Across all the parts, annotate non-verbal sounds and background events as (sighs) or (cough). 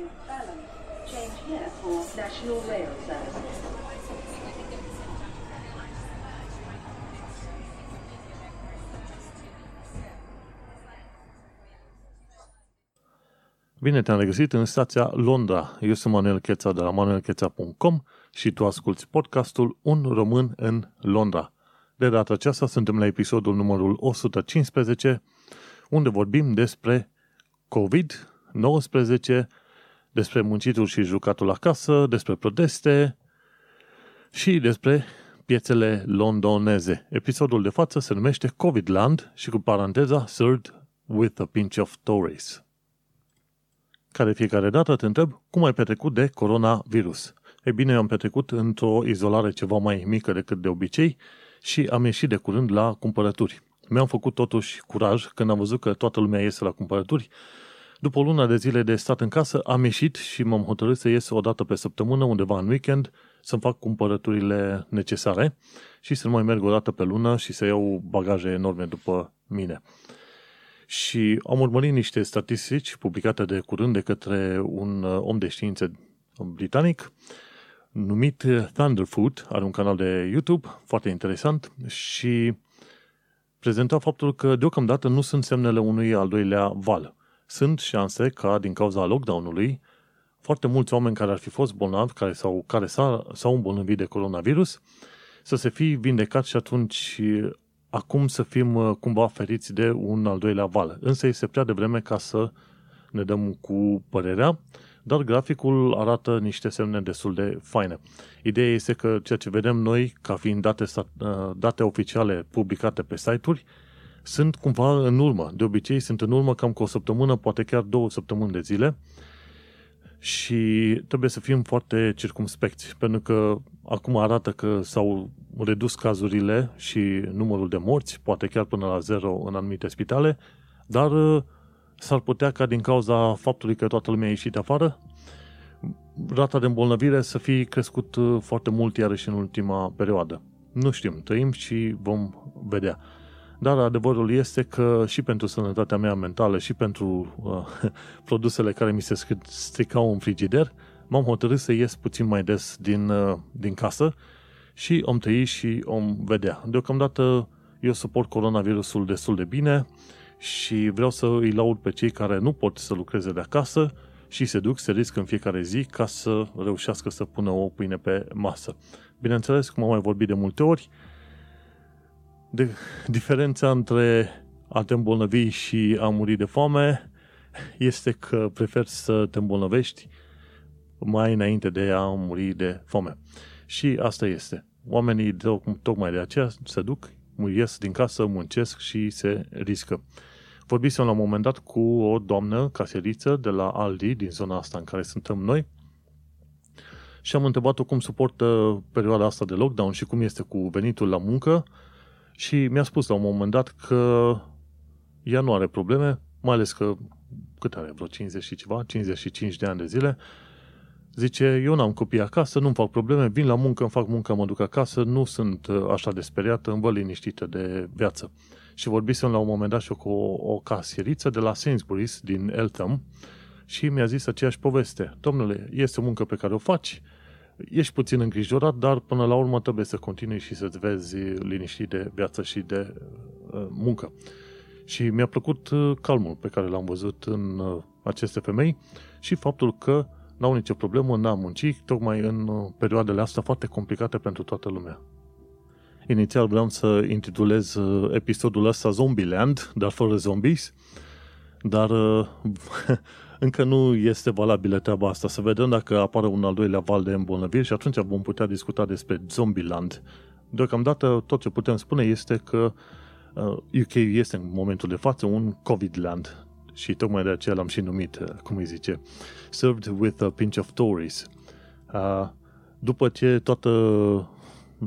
to Balham. Change here for National Rail Service. Bine te-am regăsit în stația Londra. Eu sunt Manuel Cheța de la manuelcheța.com și tu asculti podcastul Un român în Londra. De data aceasta suntem la episodul numărul 115, unde vorbim despre COVID-19, despre muncitul și jucatul acasă, despre proteste și despre piețele londoneze. Episodul de față se numește COVID-Land și cu paranteza Served with a Pinch of Tories care fiecare dată te întreb cum ai petrecut de coronavirus. Ei bine, am petrecut într-o izolare ceva mai mică decât de obicei și am ieșit de curând la cumpărături. Mi-am făcut totuși curaj când am văzut că toată lumea iese la cumpărături. După o lună de zile de stat în casă, am ieșit și m-am hotărât să ies o dată pe săptămână, undeva în weekend, să-mi fac cumpărăturile necesare și să nu mai merg o dată pe lună și să iau bagaje enorme după mine. Și am urmărit niște statistici publicate de curând de către un uh, om de științe britanic numit Thunderfoot, are un canal de YouTube foarte interesant și prezenta faptul că deocamdată nu sunt semnele unui al doilea val. Sunt șanse ca din cauza lockdown-ului foarte mulți oameni care ar fi fost bolnavi, care s-au, care s-au îmbolnăvit de coronavirus, să se fi vindecat și atunci acum să fim uh, cumva feriți de un al doilea val. Însă este prea devreme ca să ne dăm cu părerea, dar graficul arată niște semne destul de faine. Ideea este că ceea ce vedem noi, ca fiind date, uh, date oficiale publicate pe site-uri, sunt cumva în urmă. De obicei sunt în urmă cam cu o săptămână, poate chiar două săptămâni de zile și trebuie să fim foarte circumspecți, pentru că acum arată că s-au redus cazurile și numărul de morți, poate chiar până la zero în anumite spitale, dar uh, s-ar putea ca din cauza faptului că toată lumea a ieșit afară, rata de îmbolnăvire să fie crescut uh, foarte mult iarăși în ultima perioadă. Nu știm, trăim și vom vedea. Dar adevărul este că și pentru sănătatea mea mentală și pentru uh, (laughs) produsele care mi se stricau în frigider, m-am hotărât să ies puțin mai des din, uh, din casă și om trăi și om vedea. Deocamdată eu suport coronavirusul destul de bine și vreau să îi laud pe cei care nu pot să lucreze de acasă și se duc, se riscă în fiecare zi ca să reușească să pună o pâine pe masă. Bineînțeles, cum am mai vorbit de multe ori, de, diferența între a te îmbolnăvi și a muri de foame este că prefer să te îmbolnăvești mai înainte de a muri de foame. Și asta este. Oamenii tocmai de aceea se duc, ies din casă, muncesc și se riscă. Vorbisem la un moment dat cu o doamnă caseriță de la Aldi, din zona asta în care suntem noi, și am întrebat-o cum suportă perioada asta de lockdown și cum este cu venitul la muncă și mi-a spus la un moment dat că ea nu are probleme, mai ales că cât are, vreo 50 și ceva, 55 de ani de zile, Zice, eu n-am copii acasă, nu-mi fac probleme, vin la muncă, îmi fac muncă, mă duc acasă, nu sunt uh, așa de speriată, îmi văd liniștită de viață. Și vorbisem la un moment dat și cu o, o casieriță de la Sainsbury's din Eltham și mi-a zis aceeași poveste. Domnule, este o muncă pe care o faci, ești puțin îngrijorat, dar până la urmă trebuie să continui și să-ți vezi liniștit de viață și de uh, muncă. Și mi-a plăcut uh, calmul pe care l-am văzut în uh, aceste femei și faptul că n-au nicio problemă, n-am muncit, tocmai în uh, perioadele astea foarte complicate pentru toată lumea. Inițial vreau să intitulez uh, episodul ăsta Zombieland, dar fără zombies, dar uh, (laughs) încă nu este valabilă treaba asta. Să vedem dacă apare un al doilea val de îmbolnăviri și atunci vom putea discuta despre Zombieland. Deocamdată tot ce putem spune este că UK este în momentul de față un COVID-land și tocmai de aceea l-am și numit, uh, cum îi zice, Served with a Pinch of Tories. Uh, după ce toată,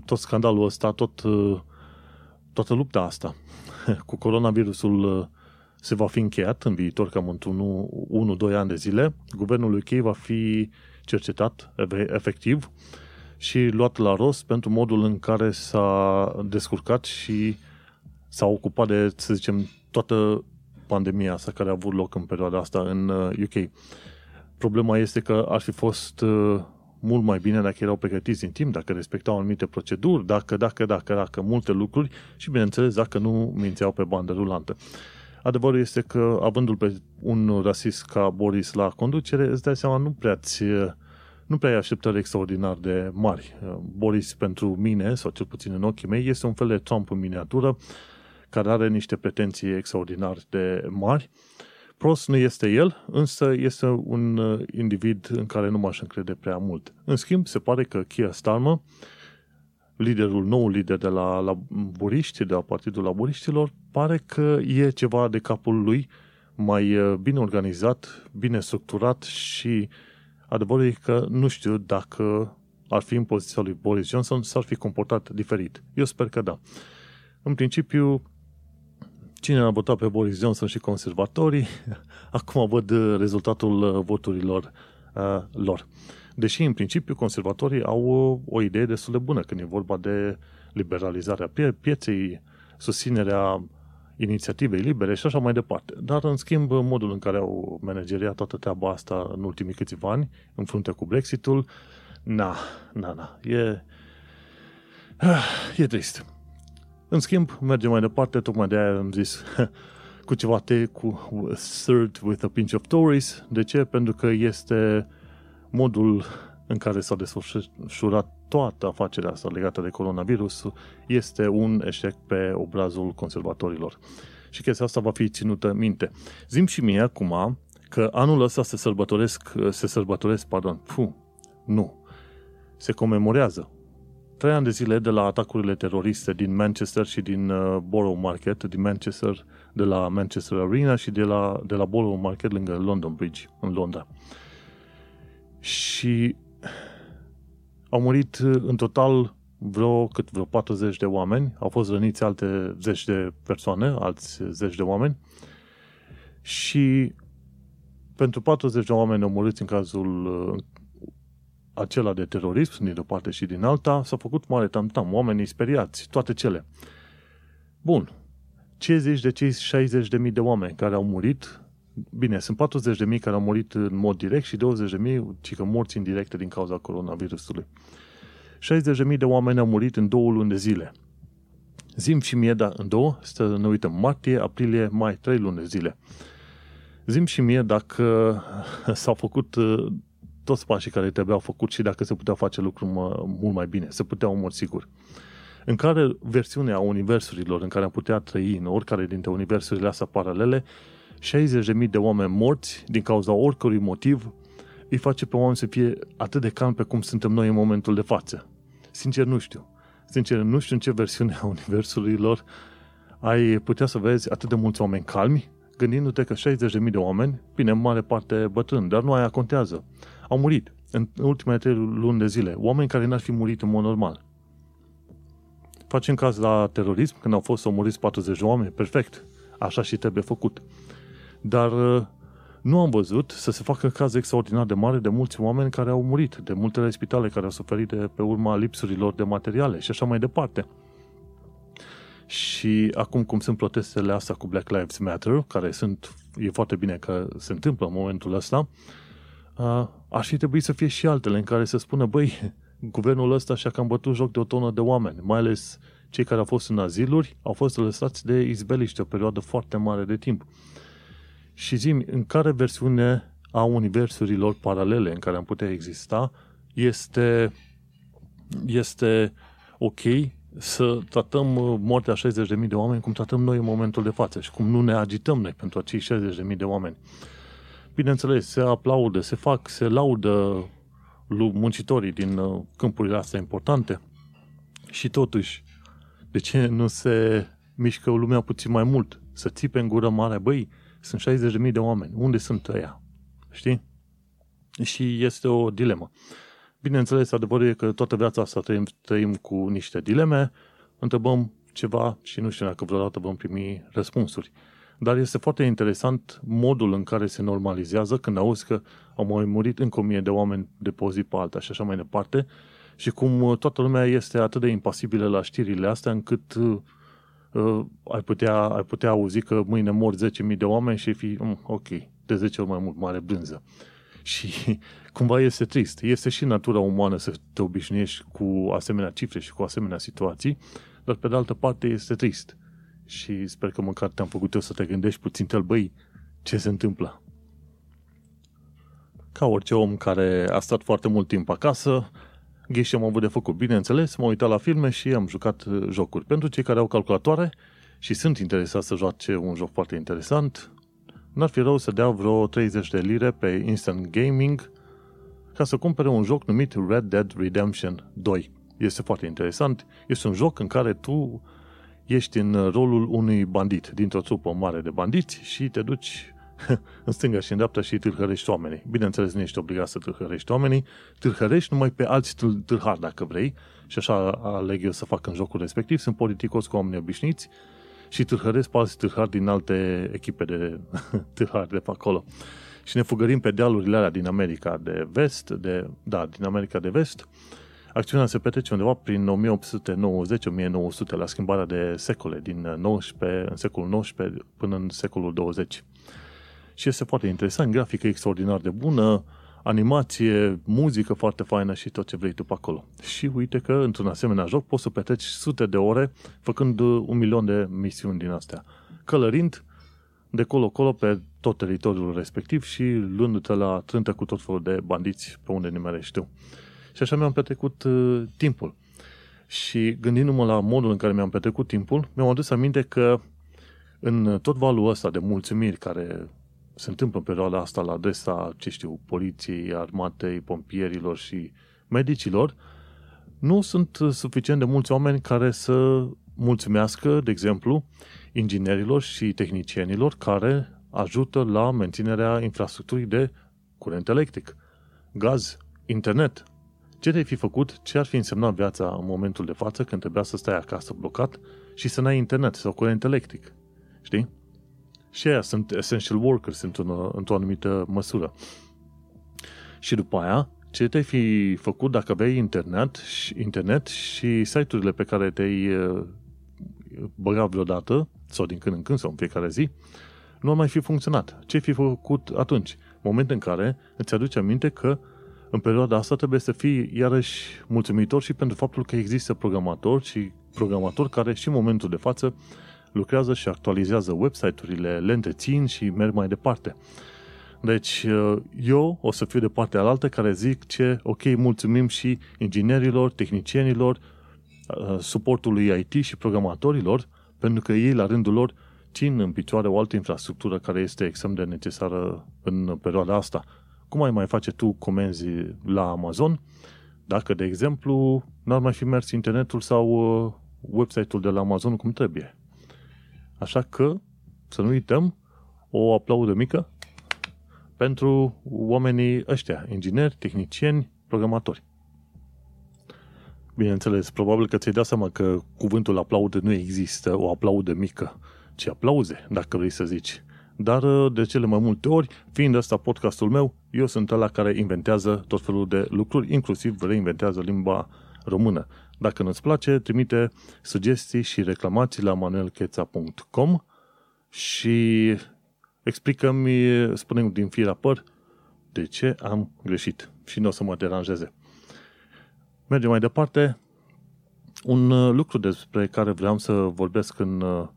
tot scandalul ăsta, tot, uh, toată lupta asta (laughs) cu coronavirusul se va fi încheiat în viitor, cam într-un 1-2 ani de zile, guvernul UK va fi cercetat efectiv și luat la rost pentru modul în care s-a descurcat și s-a ocupat de, să zicem, toată pandemia asta care a avut loc în perioada asta în UK. Uh, Problema este că ar fi fost uh, mult mai bine dacă erau pregătiți în timp, dacă respectau anumite proceduri, dacă, dacă, dacă, dacă, multe lucruri și, bineînțeles, dacă nu mințeau pe bandă rulantă. Adevărul este că, avându-l pe un rasist ca Boris la conducere, îți dai seama, nu prea ți, nu prea ai așteptări extraordinar de mari. Boris, pentru mine, sau cel puțin în ochii mei, este un fel de Trump în miniatură, care are niște pretenții extraordinar de mari. Prost nu este el, însă este un individ în care nu m-aș încrede prea mult. În schimb, se pare că Keir Starmer, liderul, nou lider de la, la Buriști, de la Partidul Laburiștilor, pare că e ceva de capul lui mai uh, bine organizat, bine structurat și adevărul e că nu știu dacă ar fi în poziția lui Boris Johnson s-ar fi comportat diferit. Eu sper că da. În principiu, cine a votat pe Boris Johnson și conservatorii, (laughs) acum văd uh, rezultatul uh, voturilor uh, lor. Deși, în principiu, conservatorii au o idee destul de bună când e vorba de liberalizarea pie- pieței, susținerea inițiativei libere și așa mai departe. Dar, în schimb, modul în care au manageriat toată treaba asta în ultimii câțiva ani, în frunte cu Brexitul, na, na, na, e, (sighs) e trist. În schimb, mergem mai departe, tocmai de aia am zis (laughs) cu ceva te cu third with a pinch of Tories. De ce? Pentru că este modul în care s-a desfășurat toată afacerea asta legată de coronavirus este un eșec pe obrazul conservatorilor. Și chestia asta va fi ținută minte. Zim și mie acum că anul ăsta se sărbătoresc, se sărbătoresc, pardon, puh, nu, se comemorează trei ani de zile de la atacurile teroriste din Manchester și din uh, Borough Market, din Manchester, de la Manchester Arena și de la, de la Borough Market lângă London Bridge, în Londra. Și au murit uh, în total vreo, cât vreo 40 de oameni, au fost răniți alte zeci de persoane, alți zeci de oameni și pentru 40 de oameni omorâți în cazul uh, acela de terorism, din o parte și din alta, s-a făcut mare tam-tam, oamenii speriați, toate cele. Bun. Ce zici de cei 60.000 de oameni care au murit? Bine, sunt 40.000 care au murit în mod direct și 20.000, ci că morți indirecte din cauza coronavirusului. 60.000 de oameni au murit în două luni de zile. Zim și mie, da, în două, să ne uităm, martie, aprilie, mai, trei luni de zile. Zim și mie dacă (laughs) s-au făcut toți pașii care trebuiau făcut și dacă se puteau face lucruri mult mai bine, se puteau în sigur. În care versiunea universurilor în care am putea trăi, în oricare dintre universurile astea paralele, 60.000 de oameni morți din cauza oricărui motiv îi face pe oameni să fie atât de calm pe cum suntem noi în momentul de față. Sincer, nu știu. Sincer, nu știu în ce versiune a universurilor ai putea să vezi atât de mulți oameni calmi, gândindu-te că 60.000 de oameni, bine, în mare parte bătrâni, dar nu aia contează au murit în ultimele trei luni de zile. Oameni care n-ar fi murit în mod normal. Facem caz la terorism, când au fost omoriți 40 de oameni, perfect. Așa și trebuie făcut. Dar uh, nu am văzut să se facă caz extraordinar de mare de mulți oameni care au murit, de multele spitale care au suferit de pe urma lipsurilor de materiale și așa mai departe. Și acum cum sunt protestele astea cu Black Lives Matter, care sunt, e foarte bine că se întâmplă în momentul ăsta, uh, uh, ar fi trebuit să fie și altele în care să spună, băi, guvernul ăsta și-a cam bătut joc de o tonă de oameni, mai ales cei care au fost în aziluri, au fost lăsați de izbeliște o perioadă foarte mare de timp. Și zim, în care versiune a universurilor paralele în care am putea exista este, este ok să tratăm moartea 60.000 de oameni cum tratăm noi în momentul de față și cum nu ne agităm noi pentru acei 60.000 de oameni bineînțeles, se aplaudă, se fac, se laudă muncitorii din uh, câmpurile astea importante și totuși, de ce nu se mișcă lumea puțin mai mult? Să țipe în gură mare, băi, sunt 60.000 de oameni, unde sunt ăia? Știi? Și este o dilemă. Bineînțeles, adevărul e că toată viața asta trăim, trăim cu niște dileme, întrebăm ceva și nu știu dacă vreodată vom primi răspunsuri. Dar este foarte interesant modul în care se normalizează când auzi că au mai murit încă o mie de oameni de pe o zi pe alta și așa mai departe și cum uh, toată lumea este atât de impasibilă la știrile astea încât uh, uh, ai, putea, ai putea auzi că mâine mor 10.000 de oameni și fi um, ok, de 10 ori mai mult mare brânză. Și (laughs) cumva este trist. Este și natura umană să te obișnuiești cu asemenea cifre și cu asemenea situații, dar pe de altă parte este trist. Și sper că măcar te-am făcut eu să te gândești puțin, tel, băi, ce se întâmplă. Ca orice om care a stat foarte mult timp acasă, ghiși am avut de făcut. Bineînțeles, m-am uitat la filme și am jucat uh, jocuri. Pentru cei care au calculatoare și sunt interesați să joace un joc foarte interesant, n-ar fi rău să dea vreo 30 de lire pe Instant Gaming ca să cumpere un joc numit Red Dead Redemption 2. Este foarte interesant. Este un joc în care tu ești în rolul unui bandit dintr-o trupă mare de bandiți și te duci (laughs) în stânga și în dreapta și tâlhărești oamenii. Bineînțeles, nu ești obligat să tâlhărești oamenii, tâlhărești numai pe alți tâlhari dacă vrei și așa aleg eu să fac în jocul respectiv. Sunt politicos cu oameni obișnuiți și tâlhăresc pe alți tâlhari din alte echipe de (laughs) tâlhari de pe acolo. Și ne fugărim pe dealurile alea din America de vest, de, da, din America de vest. Acțiunea se petrece undeva prin 1890-1900, la schimbarea de secole, din 19, în secolul 19 până în secolul 20. Și este foarte interesant, grafică extraordinar de bună, animație, muzică foarte faină și tot ce vrei tu pe acolo. Și uite că într-un asemenea joc poți să petreci sute de ore făcând un milion de misiuni din astea. Călărind de colo-colo pe tot teritoriul respectiv și luându-te la trântă cu tot felul de bandiți pe unde nimerești tu. Și așa mi-am petrecut uh, timpul. Și gândindu-mă la modul în care mi-am petrecut timpul, mi-am adus aminte că în tot valul ăsta de mulțumiri care se întâmplă în perioada asta la adresa, ce știu, poliției, armatei, pompierilor și medicilor, nu sunt suficient de mulți oameni care să mulțumească, de exemplu, inginerilor și tehnicienilor care ajută la menținerea infrastructurii de curent electric, gaz, internet. Ce te-ai fi făcut, ce ar fi însemnat viața în momentul de față când trebuia să stai acasă blocat și să n-ai internet sau curent electric? Știi? Și aia sunt essential workers într-o, într-o anumită măsură. Și după aia, ce te-ai fi făcut dacă aveai internet și, internet și site-urile pe care te-ai uh, băgat vreodată, sau din când în când, sau în fiecare zi, nu ar mai fi funcționat. Ce ai fi făcut atunci? Moment în care îți aduce aminte că în perioada asta trebuie să fii iarăși mulțumitor și pentru faptul că există programatori și programatori care și în momentul de față lucrează și actualizează website-urile, le întrețin și merg mai departe. Deci uh, eu o să fiu de partea alaltă care zic ce, ok, mulțumim și inginerilor, tehnicienilor, uh, suportului IT și programatorilor, pentru că ei la rândul lor țin în picioare o altă infrastructură care este extrem de necesară în perioada asta. Cum ai mai face tu comenzi la Amazon dacă, de exemplu, n-ar mai fi mers internetul sau uh, website-ul de la Amazon cum trebuie? Așa că, să nu uităm, o aplaudă mică pentru oamenii ăștia, ingineri, tehnicieni, programatori. Bineînțeles, probabil că ți-ai dat seama că cuvântul aplaudă nu există, o aplaudă mică, ci aplauze, dacă vrei să zici. Dar de cele mai multe ori, fiind ăsta podcastul meu, eu sunt ăla care inventează tot felul de lucruri, inclusiv reinventează limba română. Dacă nu-ți place, trimite sugestii și reclamații la manuelcheța.com și explică-mi, spune din firea păr, de ce am greșit și nu o să mă deranjeze. Mergem mai departe. Un uh, lucru despre care vreau să vorbesc în uh,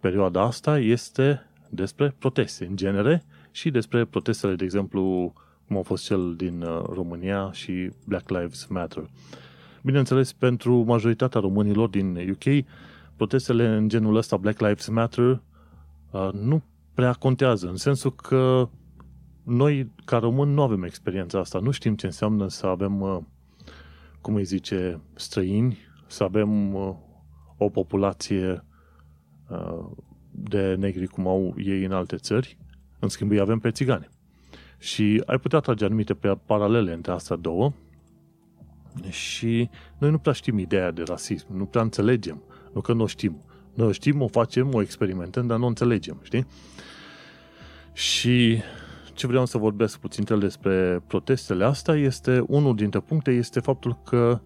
perioada asta este despre proteste în genere și despre protestele, de exemplu, cum a fost cel din uh, România și Black Lives Matter. Bineînțeles, pentru majoritatea românilor din UK, protestele în genul ăsta, Black Lives Matter, uh, nu prea contează, în sensul că noi, ca români, nu avem experiența asta. Nu știm ce înseamnă să avem, uh, cum îi zice, străini, să avem uh, o populație de negri cum au ei în alte țări. În schimb, îi avem pe țigani. Și ai putea trage anumite paralele între astea două, și noi nu prea știm ideea de rasism, nu prea înțelegem, nu că nu o știm. Noi o știm, o facem, o experimentăm, dar nu o înțelegem, știi? Și ce vreau să vorbesc puțin despre protestele astea este, unul dintre puncte este faptul că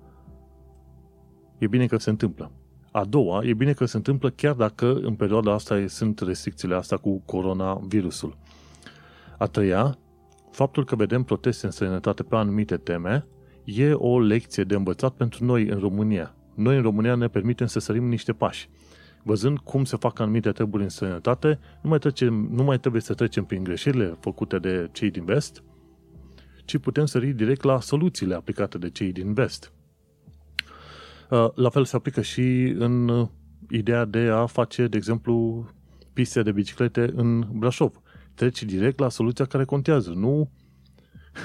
e bine că se întâmplă. A doua, e bine că se întâmplă chiar dacă în perioada asta sunt restricțiile astea cu coronavirusul. A treia, faptul că vedem proteste în străinătate pe anumite teme e o lecție de învățat pentru noi în România. Noi în România ne permitem să sărim niște pași. Văzând cum se fac anumite treburi în străinătate, nu mai, trecem, nu mai trebuie să trecem prin greșelile făcute de cei din vest, ci putem sări direct la soluțiile aplicate de cei din vest. Uh, la fel se aplică și în uh, ideea de a face, de exemplu, piste de biciclete în Brașov. Treci direct la soluția care contează, nu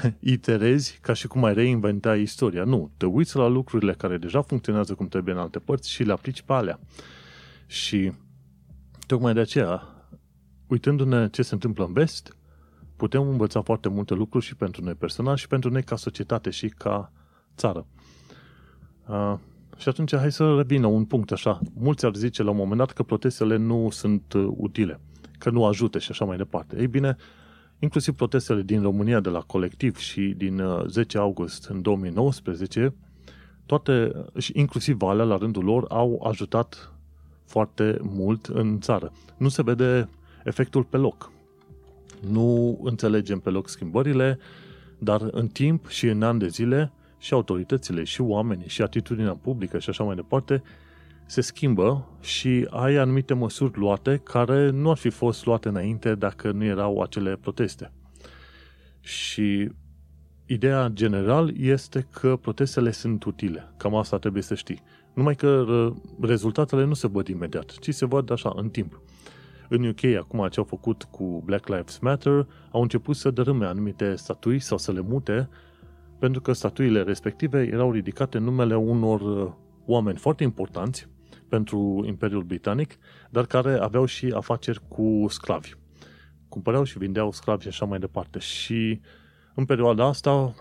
(laughs) iterezi ca și cum ai reinventa istoria. Nu, te uiți la lucrurile care deja funcționează cum trebuie în alte părți și le aplici pe alea. Și tocmai de aceea, uitându-ne ce se întâmplă în vest, putem învăța foarte multe lucruri și pentru noi personal și pentru noi ca societate și ca țară. Uh, și atunci hai să revină un punct așa. Mulți ar zice la un moment dat că protestele nu sunt uh, utile, că nu ajută și așa mai departe. Ei bine, inclusiv protestele din România de la colectiv și din 10 uh, august în 2019, toate, și inclusiv Valea la rândul lor, au ajutat foarte mult în țară. Nu se vede efectul pe loc. Nu înțelegem pe loc schimbările, dar în timp și în ani de zile și autoritățile, și oamenii, și atitudinea publică și așa mai departe, se schimbă și ai anumite măsuri luate care nu ar fi fost luate înainte dacă nu erau acele proteste. Și ideea general este că protestele sunt utile. Cam asta trebuie să știi. Numai că rezultatele nu se văd imediat, ci se văd așa, în timp. În UK, acum ce au făcut cu Black Lives Matter, au început să dărâme anumite statui sau să le mute pentru că statuile respective erau ridicate în numele unor uh, oameni foarte importanți pentru Imperiul Britanic, dar care aveau și afaceri cu sclavi. Cumpăreau și vindeau sclavi și așa mai departe. Și în perioada asta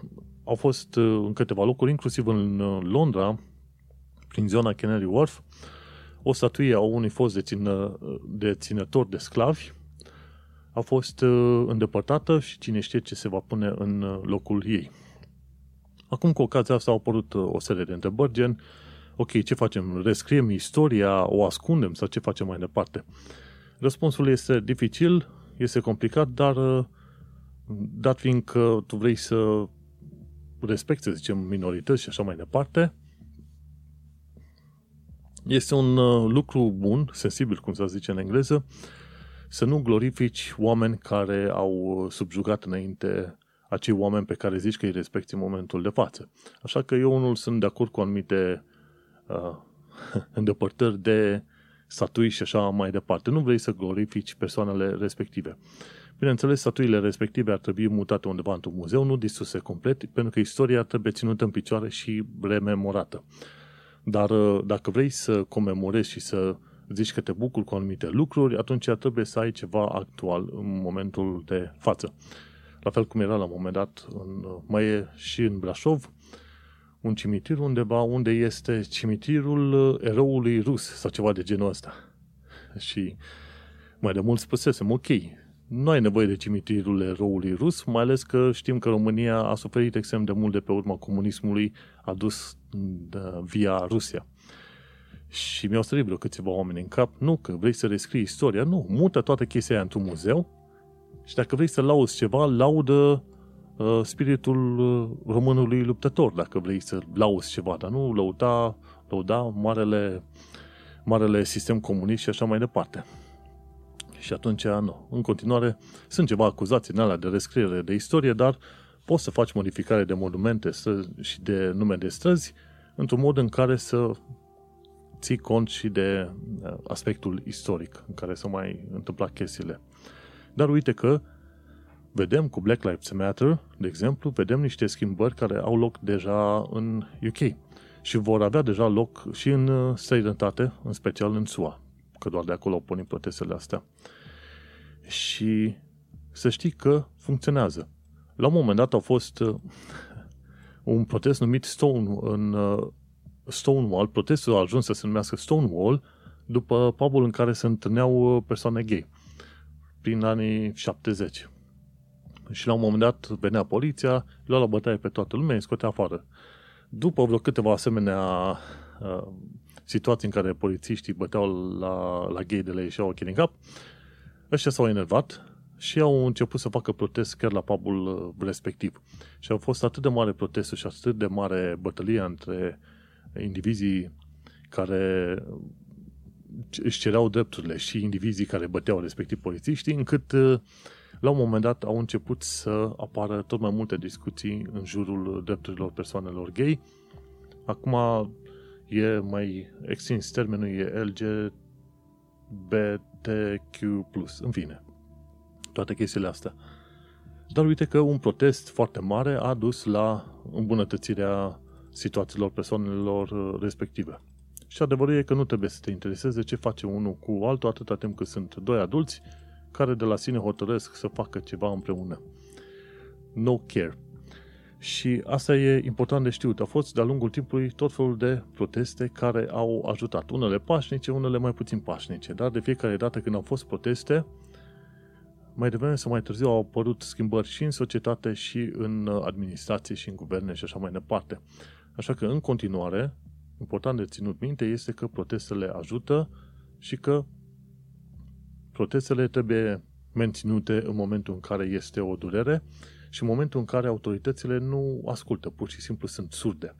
au fost uh, în câteva locuri, inclusiv în uh, Londra, prin zona Canary Wharf, o statuie a unui fost dețină, deținător de sclavi a fost îndepărtată și cine știe ce se va pune în locul ei. Acum, cu ocazia asta, au apărut uh, o serie de întrebări, gen, ok, ce facem? Rescriem istoria, o ascundem sau ce facem mai departe? Răspunsul este dificil, este complicat, dar uh, dat fiind că tu vrei să respecti, să zicem, minorități și așa mai departe, este un uh, lucru bun, sensibil, cum se zice în engleză, să nu glorifici oameni care au subjugat înainte acei oameni pe care zici că îi respecti în momentul de față. Așa că eu unul sunt de acord cu anumite uh, (laughs) îndepărtări de statui și așa mai departe. Nu vrei să glorifici persoanele respective. Bineînțeles, statuile respective ar trebui mutate undeva într-un muzeu, nu distruse complet, pentru că istoria trebuie ținută în picioare și rememorată. Dar uh, dacă vrei să comemorezi și să zici că te bucuri cu anumite lucruri, atunci trebuie să ai ceva actual în momentul de față la fel cum era la un moment dat, în, mai e și în Brașov, un cimitir undeva unde este cimitirul uh, eroului rus sau ceva de genul ăsta. Și mai de mult spusesem, ok, nu ai nevoie de cimitirul eroului rus, mai ales că știm că România a suferit extrem de mult de pe urma comunismului adus via Rusia. Și mi-au stărit vreo câțiva oameni în cap, nu, că vrei să rescrii istoria, nu, mută toată chestia aia într-un muzeu și dacă vrei să lauzi ceva, laudă uh, spiritul uh, românului luptător, dacă vrei să lauzi ceva, dar nu lăuda, lăuda marele, marele sistem comunist și așa mai departe. Și atunci, nu. În continuare, sunt ceva acuzații în alea de rescriere de istorie, dar poți să faci modificare de monumente și de nume de străzi într-un mod în care să ții cont și de uh, aspectul istoric în care s-au mai întâmplat chestiile. Dar uite că vedem cu Black Lives Matter, de exemplu, vedem niște schimbări care au loc deja în UK și vor avea deja loc și în uh, străinătate, în special în SUA, că doar de acolo pornim protestele astea. Și să știi că funcționează. La un moment dat a fost uh, un protest numit Stone în uh, Stonewall, protestul a ajuns să se numească Stonewall după pubul în care se întâlneau persoane gay prin anii 70. Și la un moment dat venea poliția, lua la bătaie pe toată lumea, îi scotea afară. După vreo câteva asemenea uh, situații în care polițiștii băteau la, la gay de le ieșeau ochii din cap, ăștia s-au enervat și au început să facă protest chiar la pubul uh, respectiv. Și au fost atât de mare protestul și atât de mare bătălie între indivizii care își cereau drepturile și indivizii care băteau respectiv polițiștii, încât uh, la un moment dat au început să apară tot mai multe discuții în jurul drepturilor persoanelor gay. Acum e mai extins termenul, e LGBTQ+, în fine. Toate chestiile astea. Dar uite că un protest foarte mare a dus la îmbunătățirea situațiilor persoanelor uh, respective. Și adevărul e că nu trebuie să te intereseze ce face unul cu altul atâta timp cât sunt doi adulți care de la sine hotărăsc să facă ceva împreună. No care. Și asta e important de știut. Au fost de-a lungul timpului tot felul de proteste care au ajutat. Unele pașnice, unele mai puțin pașnice. Dar de fiecare dată când au fost proteste, mai devreme sau mai târziu au apărut schimbări și în societate și în administrație și în guverne și așa mai departe. Așa că în continuare, important de ținut minte este că protestele ajută și că protestele trebuie menținute în momentul în care este o durere și în momentul în care autoritățile nu ascultă, pur și simplu sunt surde.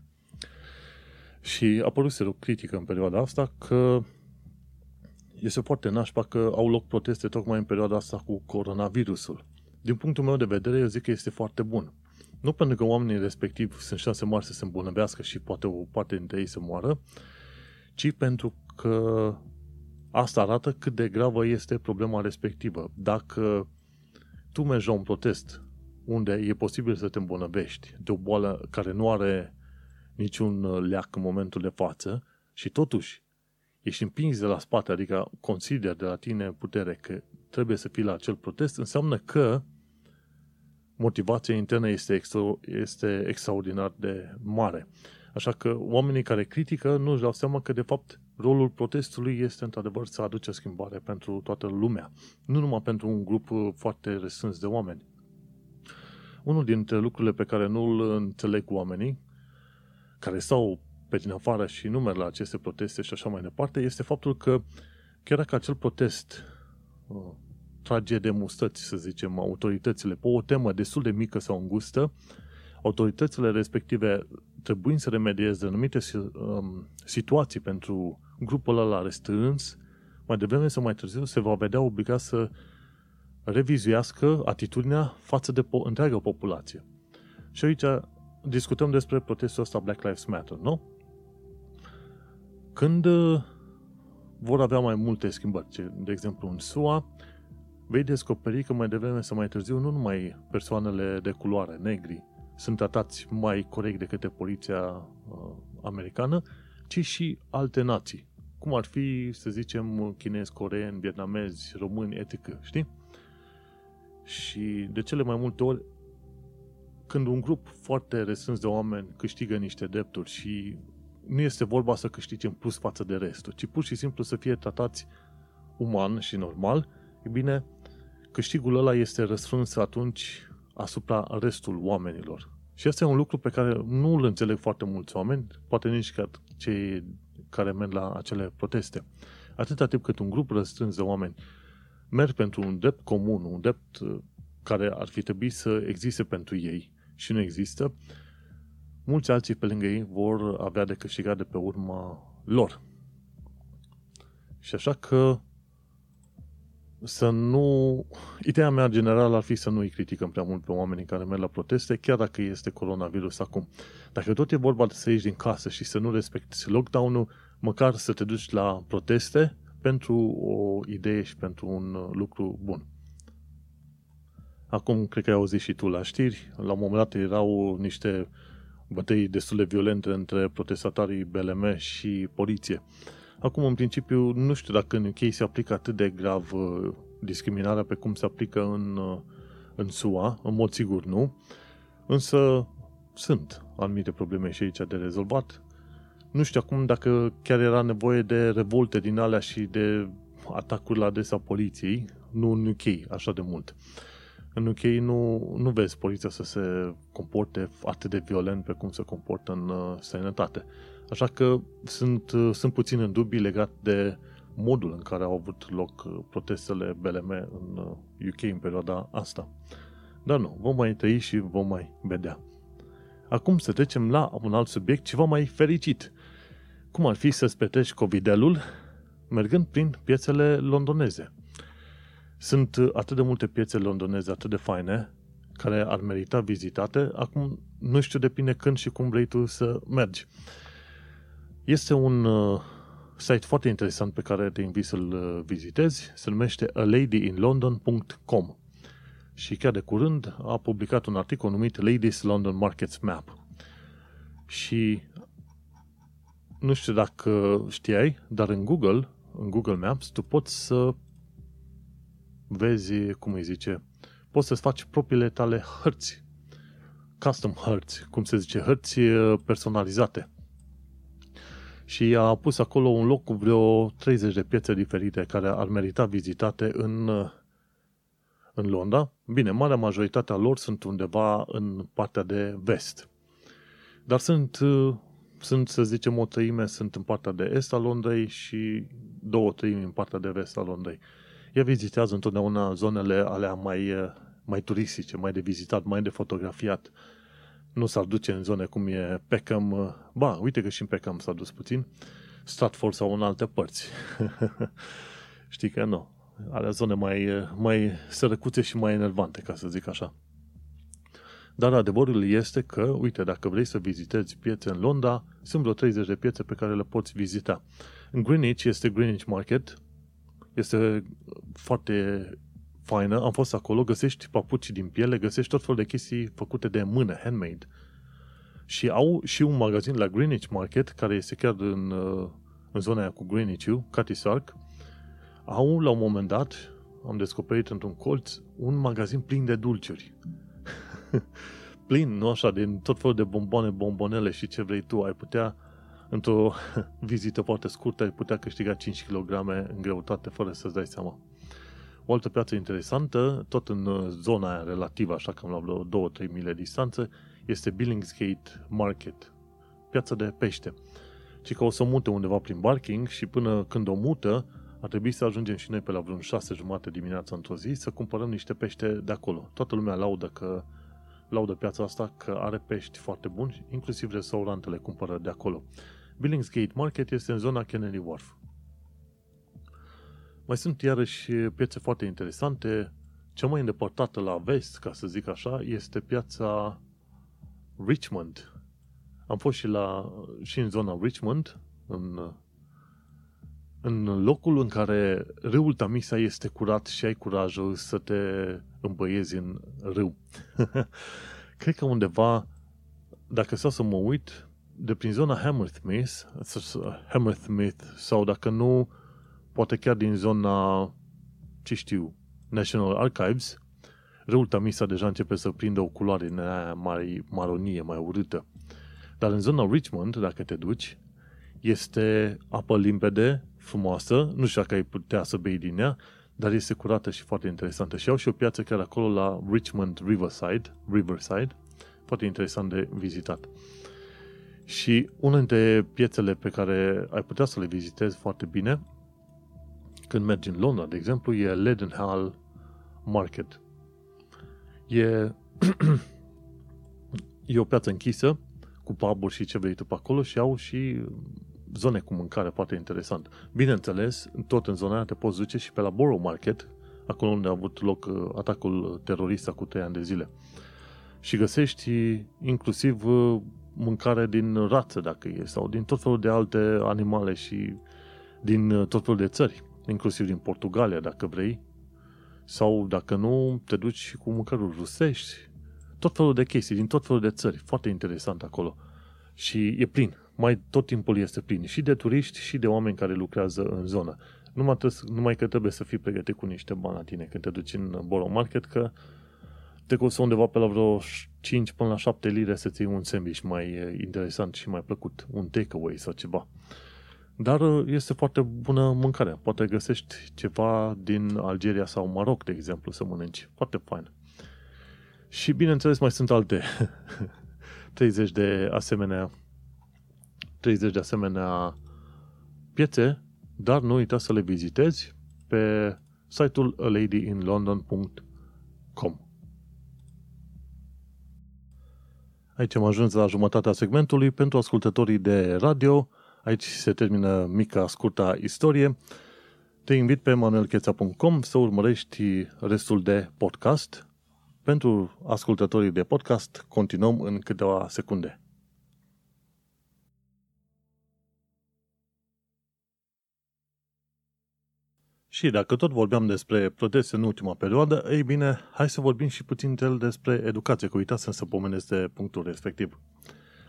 Și a apărut o critică în perioada asta că este foarte nașpa că au loc proteste tocmai în perioada asta cu coronavirusul. Din punctul meu de vedere, eu zic că este foarte bun. Nu pentru că oamenii respectiv sunt șanse mari să se îmbunăbească și poate o parte dintre ei să moară, ci pentru că asta arată cât de gravă este problema respectivă. Dacă tu mergi la un protest unde e posibil să te îmbunăvești de o boală care nu are niciun leac în momentul de față și totuși ești împins de la spate, adică consider de la tine putere că trebuie să fii la acel protest, înseamnă că motivația internă este, extra, este extraordinar de mare. Așa că oamenii care critică nu își dau seama că, de fapt, rolul protestului este, într-adevăr, să aduce schimbare pentru toată lumea. Nu numai pentru un grup foarte restrâns de oameni. Unul dintre lucrurile pe care nu îl înțeleg oamenii, care stau pe din afară și nu merg la aceste proteste și așa mai departe, este faptul că chiar dacă acel protest uh, trage de mustăți, să zicem, autoritățile pe o temă destul de mică sau îngustă, autoritățile respective trebuie să remedieze anumite um, situații pentru grupul ăla restrâns, mai devreme sau mai târziu se va vedea obligat să revizuiască atitudinea față de po- întreaga populație. Și aici discutăm despre protestul ăsta Black Lives Matter, nu? Când uh, vor avea mai multe schimbări, de exemplu în SUA, vei descoperi că mai devreme sau mai târziu nu numai persoanele de culoare, negri, sunt tratați mai corect de către poliția uh, americană, ci și alte nații, cum ar fi, să zicem, chinezi, coreeni, vietnamezi, români, etc., știi? Și de cele mai multe ori, când un grup foarte restrâns de oameni câștigă niște drepturi și nu este vorba să câștige în plus față de restul, ci pur și simplu să fie tratați uman și normal, e bine, câștigul ăla este răsfrâns atunci asupra restul oamenilor. Și asta e un lucru pe care nu îl înțeleg foarte mulți oameni, poate nici ca cei care merg la acele proteste. Atâta timp cât un grup răstrâns de oameni merg pentru un drept comun, un drept uh, care ar fi trebuit să existe pentru ei și nu există, mulți alții pe lângă ei vor avea de câștigat de pe urma lor. Și așa că să nu... Ideea mea generală ar fi să nu îi criticăm prea mult pe oamenii care merg la proteste, chiar dacă este coronavirus acum. Dacă tot e vorba de să ieși din casă și să nu respecti lockdown-ul, măcar să te duci la proteste pentru o idee și pentru un lucru bun. Acum, cred că ai auzit și tu la știri, la un moment dat erau niște bătăi destul de violente între protestatarii BLM și poliție. Acum, în principiu, nu știu dacă în UK se aplică atât de grav uh, discriminarea pe cum se aplică în, uh, în SUA, în mod sigur nu, însă sunt anumite probleme și aici de rezolvat. Nu știu acum dacă chiar era nevoie de revolte din alea și de atacuri la adresa poliției, nu în UK așa de mult. În UK nu, nu vezi poliția să se comporte atât de violent pe cum se comportă în uh, sănătate. Așa că sunt, uh, sunt puțin în dubii legat de modul în care au avut loc uh, protestele BLM în UK uh, în perioada asta. Dar nu, vom mai trăi și vom mai vedea. Acum să trecem la un alt subiect ceva mai fericit. Cum ar fi să-ți petreci covidelul mergând prin piețele londoneze. Sunt atât de multe piețe londoneze atât de faine care ar merita vizitate. Acum nu știu depinde când și cum vrei tu să mergi. Este un uh, site foarte interesant pe care te invit să-l uh, vizitezi. Se numește aladyinlondon.com și chiar de curând a publicat un articol numit Ladies London Markets Map. Și nu știu dacă știai, dar în Google, în Google Maps, tu poți să vezi, cum îi zice, poți să-ți faci propriile tale hărți. Custom hărți, cum se zice, hărți personalizate. Și a pus acolo un loc cu vreo 30 de piețe diferite care ar merita vizitate în, în Londra. Bine, marea majoritatea lor sunt undeva în partea de vest. Dar sunt, sunt, să zicem, o treime sunt în partea de est a Londrei și două treimi în partea de vest a Londrei. Ea vizitează întotdeauna zonele alea mai, mai turistice, mai de vizitat, mai de fotografiat. Nu s-ar duce în zone cum e Peckham, ba, uite că și în Peckham s-a dus puțin, Stratford sau în alte părți. (laughs) Știi că nu. Alea zone mai, mai sărăcuțe și mai enervante, ca să zic așa. Dar adevărul este că, uite, dacă vrei să vizitezi piețe în Londra, sunt vreo 30 de piețe pe care le poți vizita. În Greenwich este Greenwich Market, este foarte faină, am fost acolo, găsești papuci din piele, găsești tot felul de chestii făcute de mână, handmade. Și au și un magazin la Greenwich Market, care este chiar în, în zona aia cu Greenwich-ul, Cathy Sark. Au, la un moment dat, am descoperit într-un colț, un magazin plin de dulciuri. (laughs) plin, nu așa, din tot felul de bomboane, bombonele și ce vrei tu. Ai putea, într-o (laughs) vizită foarte scurtă, ai putea câștiga 5 kg în greutate fără să-ți dai seama. O altă piață interesantă, tot în zona aia relativă, așa cam la vreo 2-3 mile distanță, este Billingsgate Market, piața de pește. Și că o să mute undeva prin barking și până când o mută, ar trebui să ajungem și noi pe la vreun 6 jumate dimineața într-o zi să cumpărăm niște pește de acolo. Toată lumea laudă că laudă piața asta că are pești foarte buni, inclusiv restaurantele cumpără de acolo. Billingsgate Market este în zona Kennedy Wharf. Mai sunt iarăși piețe foarte interesante. Cea mai îndepărtată la vest, ca să zic așa, este piața Richmond. Am fost și, la, și în zona Richmond, în, în locul în care râul Tamisa este curat și ai curajul să te îmbăiezi în râu. (laughs) Cred că undeva, dacă stau să mă uit, de prin zona Hammersmith, Hammersmith sau dacă nu, poate chiar din zona, ce știu, National Archives, râul Tamisa deja începe să prindă o culoare în aia mai maronie, mai urâtă. Dar în zona Richmond, dacă te duci, este apă limpede, frumoasă, nu știu dacă ai putea să bei din ea, dar este curată și foarte interesantă. Și au și o piață chiar acolo la Richmond Riverside, Riverside, foarte interesant de vizitat. Și una dintre piețele pe care ai putea să le vizitezi foarte bine când mergi în Londra, de exemplu, e Leadenhall Market. E, (clears throat) e o piață închisă cu pub și ce vrei tu pe acolo și au și zone cu mâncare foarte interesant. Bineînțeles, tot în zona aia te poți duce și pe la Borough Market, acolo unde a avut loc uh, atacul terorist cu 3 ani de zile. Și găsești inclusiv uh, mâncare din rață, dacă e, sau din tot felul de alte animale și din uh, tot felul de țări, inclusiv din Portugalia, dacă vrei, sau dacă nu, te duci cu mâncăruri rusești, tot felul de chestii, din tot felul de țări. Foarte interesant acolo. Și e plin mai tot timpul este plin și de turiști și de oameni care lucrează în zonă. Numai, trebuie, numai că trebuie să fii pregătit cu niște bani la tine când te duci în Borough Market, că te costă undeva pe la vreo 5 până la 7 lire să-ți iei un sandwich mai interesant și mai plăcut, un takeaway sau ceva. Dar este foarte bună mâncare. Poate găsești ceva din Algeria sau Maroc, de exemplu, să mănânci. Foarte fain. Și bineînțeles mai sunt alte (laughs) 30 de asemenea 30 de asemenea piețe dar nu uita să le vizitezi pe site-ul aladyinlondon.com Aici am ajuns la jumătatea segmentului. Pentru ascultătorii de radio, aici se termină mica, scurta istorie. Te invit pe manuelcheța.com să urmărești restul de podcast. Pentru ascultătorii de podcast, continuăm în câteva secunde. Și dacă tot vorbeam despre proteste în ultima perioadă, ei bine, hai să vorbim și puțin despre educație, că uitați să pomenesc de punctul respectiv.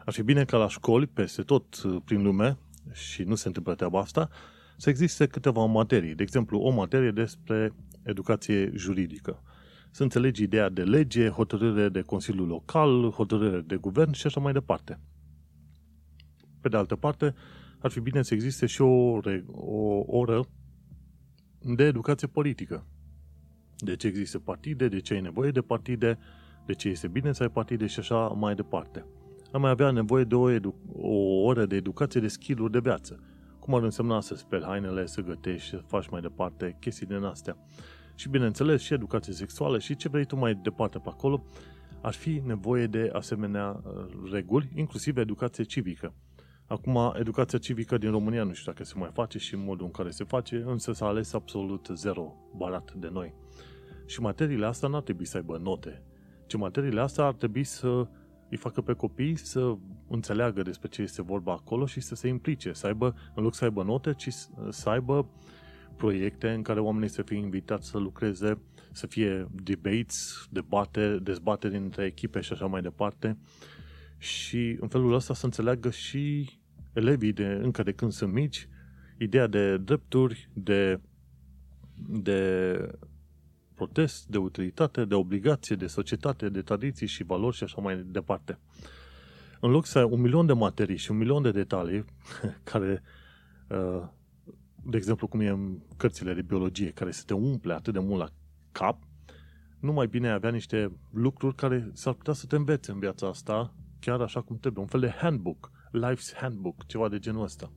Ar fi bine ca la școli, peste tot prin lume, și nu se întâmplă treaba asta, să existe câteva materii. De exemplu, o materie despre educație juridică. Să înțelegi ideea de lege, hotărâre de Consiliul Local, hotărâre de guvern și așa mai departe. Pe de altă parte, ar fi bine să existe și o, o oră de educație politică. De ce există partide, de ce ai nevoie de partide, de ce este bine să ai partide și așa mai departe. Am mai avea nevoie de o, edu- o oră de educație de skill de viață. Cum ar însemna să speli hainele, să gătești, să faci mai departe chestii din astea. Și bineînțeles și educație sexuală și ce vrei tu mai departe pe acolo, ar fi nevoie de asemenea uh, reguli, inclusiv educație civică. Acum, educația civică din România nu știu dacă se mai face și în modul în care se face, însă s-a ales absolut zero barat de noi. Și materiile astea nu ar trebui să aibă note, ci materiile astea ar trebui să îi facă pe copii să înțeleagă despre ce este vorba acolo și să se implice, să aibă, în loc să aibă note, ci să aibă proiecte în care oamenii să fie invitați să lucreze, să fie debates, debate, dezbateri între echipe și așa mai departe. Și în felul ăsta să înțeleagă și elevii de, încă de când sunt mici ideea de drepturi, de, de protest, de utilitate, de obligație, de societate, de tradiții și valori și așa mai departe. În loc să ai un milion de materii și un milion de detalii (laughs) care, uh, de exemplu, cum e în cărțile de biologie, care se te umple atât de mult la cap, nu mai bine avea niște lucruri care s-ar putea să te învețe în viața asta chiar așa cum trebuie, un fel de handbook, life's handbook, ceva de genul ăsta.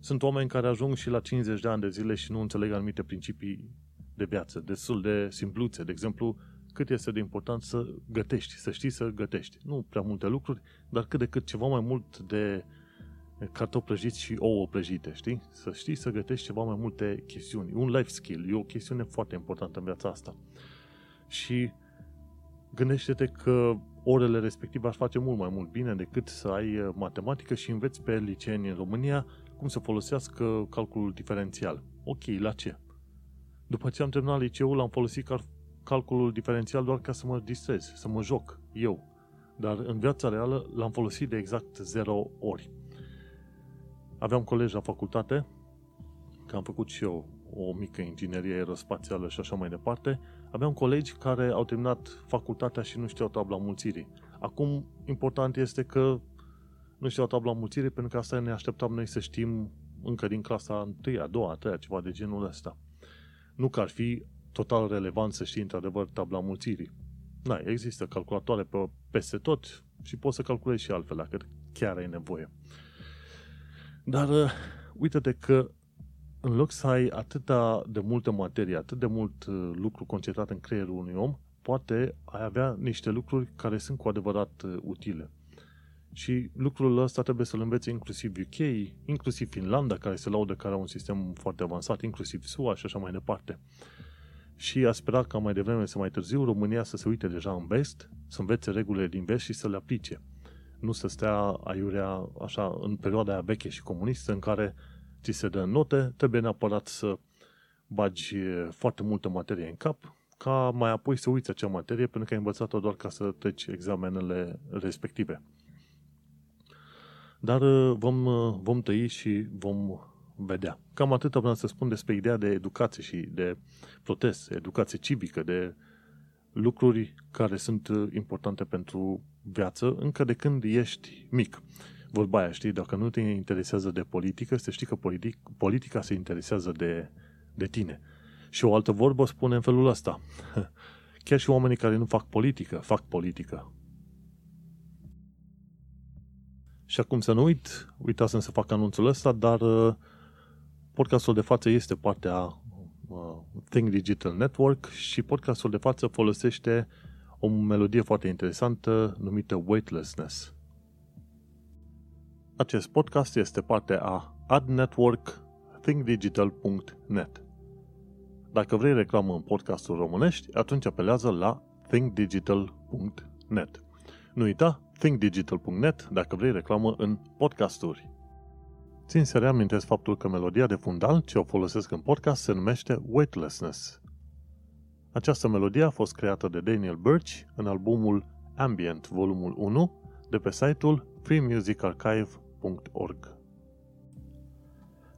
Sunt oameni care ajung și la 50 de ani de zile și nu înțeleg anumite principii de viață, destul de simpluțe. De exemplu, cât este de important să gătești, să știi să gătești. Nu prea multe lucruri, dar cât de cât ceva mai mult de cartofi prăjiți și ouă prăjite, știi? Să știi să gătești ceva mai multe chestiuni. Un life skill e o chestiune foarte importantă în viața asta. Și gândește-te că orele respective aș face mult mai mult bine decât să ai uh, matematică și înveți pe liceeni în România cum să folosească calculul diferențial. Ok, la ce? După ce am terminat liceul, am folosit cal- calculul diferențial doar ca să mă distrez, să mă joc, eu. Dar în viața reală l-am folosit de exact 0 ori. Aveam colegi la facultate, că am făcut și eu o mică inginerie aerospațială și așa mai departe, aveam colegi care au terminat facultatea și nu știau tabla mulțirii. Acum, important este că nu știau tabla mulțirii pentru că asta ne așteptam noi să știm încă din clasa 1, a doua, a treia, ceva de genul ăsta. Nu că ar fi total relevant să știi într-adevăr tabla mulțirii. Da, există calculatoare pe, peste tot și poți să calculezi și altfel dacă chiar ai nevoie. Dar uh, uite-te că în loc să ai atâta de multă materie, atât de mult uh, lucru concentrat în creierul unui om, poate ai avea niște lucruri care sunt cu adevărat uh, utile. Și lucrul ăsta trebuie să-l învețe inclusiv UK, inclusiv Finlanda, care se laudă că are un sistem foarte avansat, inclusiv SUA și așa mai departe. Și a sperat ca mai devreme să mai târziu România să se uite deja în vest, să învețe regulile din vest și să le aplice. Nu să stea aiurea așa în perioada aia veche și comunistă în care ți se dă note, trebuie neapărat să bagi foarte multă materie în cap, ca mai apoi să uiți acea materie pentru că ai învățat-o doar ca să treci examenele respective. Dar vom, vom tăi și vom vedea. Cam atât vreau să spun despre ideea de educație și de protest, educație civică, de lucruri care sunt importante pentru viață încă de când ești mic vorba aia, știi, dacă nu te interesează de politică, să știi că politic, politica se interesează de, de tine. Și o altă vorbă spune în felul ăsta. (laughs) Chiar și oamenii care nu fac politică, fac politică. Și acum să nu uit, uitasem să fac anunțul ăsta, dar uh, podcastul de față este partea uh, Think Digital Network și podcastul de față folosește o melodie foarte interesantă numită Weightlessness. Acest podcast este parte a Ad Network thinkdigital.net. Dacă vrei reclamă în podcastul românești, atunci apelează la thinkdigital.net. Nu uita, thinkdigital.net dacă vrei reclamă în podcasturi. Țin să reamintesc faptul că melodia de fundal ce o folosesc în podcast se numește Weightlessness. Această melodie a fost creată de Daniel Birch în albumul Ambient volumul 1 de pe site-ul freemusicarchive.org.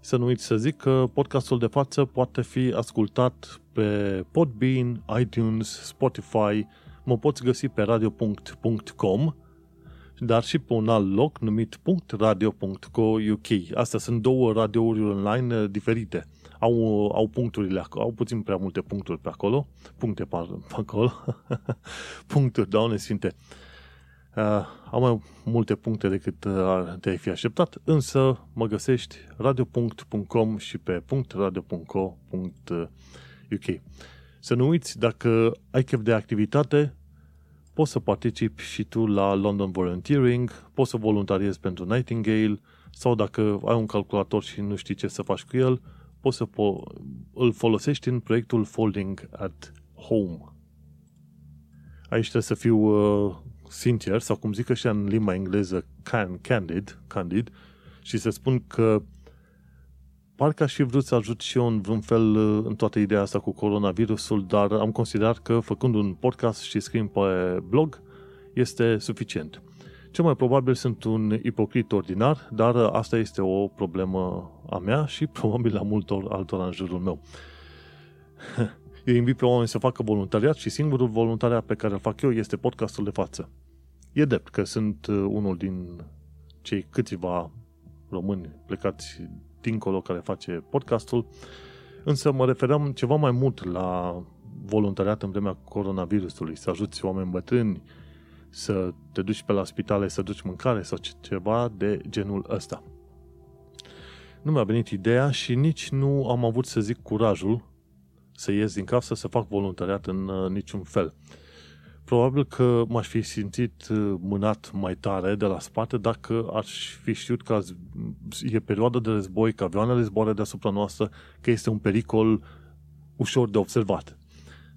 Să nu uiți să zic că podcastul de față poate fi ascultat pe Podbean, iTunes, Spotify, mă poți găsi pe radio.com, dar și pe un alt loc numit .radio.co.uk. Astea sunt două radiouri online uh, diferite. Au, au puncturile au puțin prea multe puncturi pe acolo, puncte pe acolo, (laughs) puncturi, Doamne Sfinte. Uh, am mai multe puncte decât uh, te-ai fi așteptat, însă mă găsești radio.com și pe .radio.co.uk. Să nu uiți, dacă ai chef de activitate, poți să participi și tu la London Volunteering, poți să voluntariezi pentru Nightingale sau dacă ai un calculator și nu știi ce să faci cu el, poți să po- îl folosești în proiectul Folding at Home. Aici trebuie să fiu uh, sincer, sau cum zic așa în limba engleză, can, candid, candid, și să spun că parcă aș fi vrut să ajut și eu în vreun fel uh, în toată ideea asta cu coronavirusul, dar am considerat că făcând un podcast și scriind pe blog este suficient. Cel mai probabil sunt un ipocrit ordinar, dar asta este o problemă a mea și (laughs) probabil a multor altora în jurul meu. (laughs) Eu invit pe oameni să facă voluntariat și singurul voluntariat pe care îl fac eu este podcastul de față. E drept că sunt uh, unul din cei câțiva români plecați dincolo care face podcastul, însă mă referam ceva mai mult la voluntariat în vremea coronavirusului, să ajuți oameni bătrâni, să te duci pe la spitale, să duci mâncare sau ceva de genul ăsta. Nu mi-a venit ideea și nici nu am avut să zic curajul să ies din casă să fac voluntariat în uh, niciun fel. Probabil că m-aș fi simțit uh, mânat mai tare de la spate dacă aș fi știut că e perioada de război, că avioanele zboară deasupra noastră, că este un pericol ușor de observat.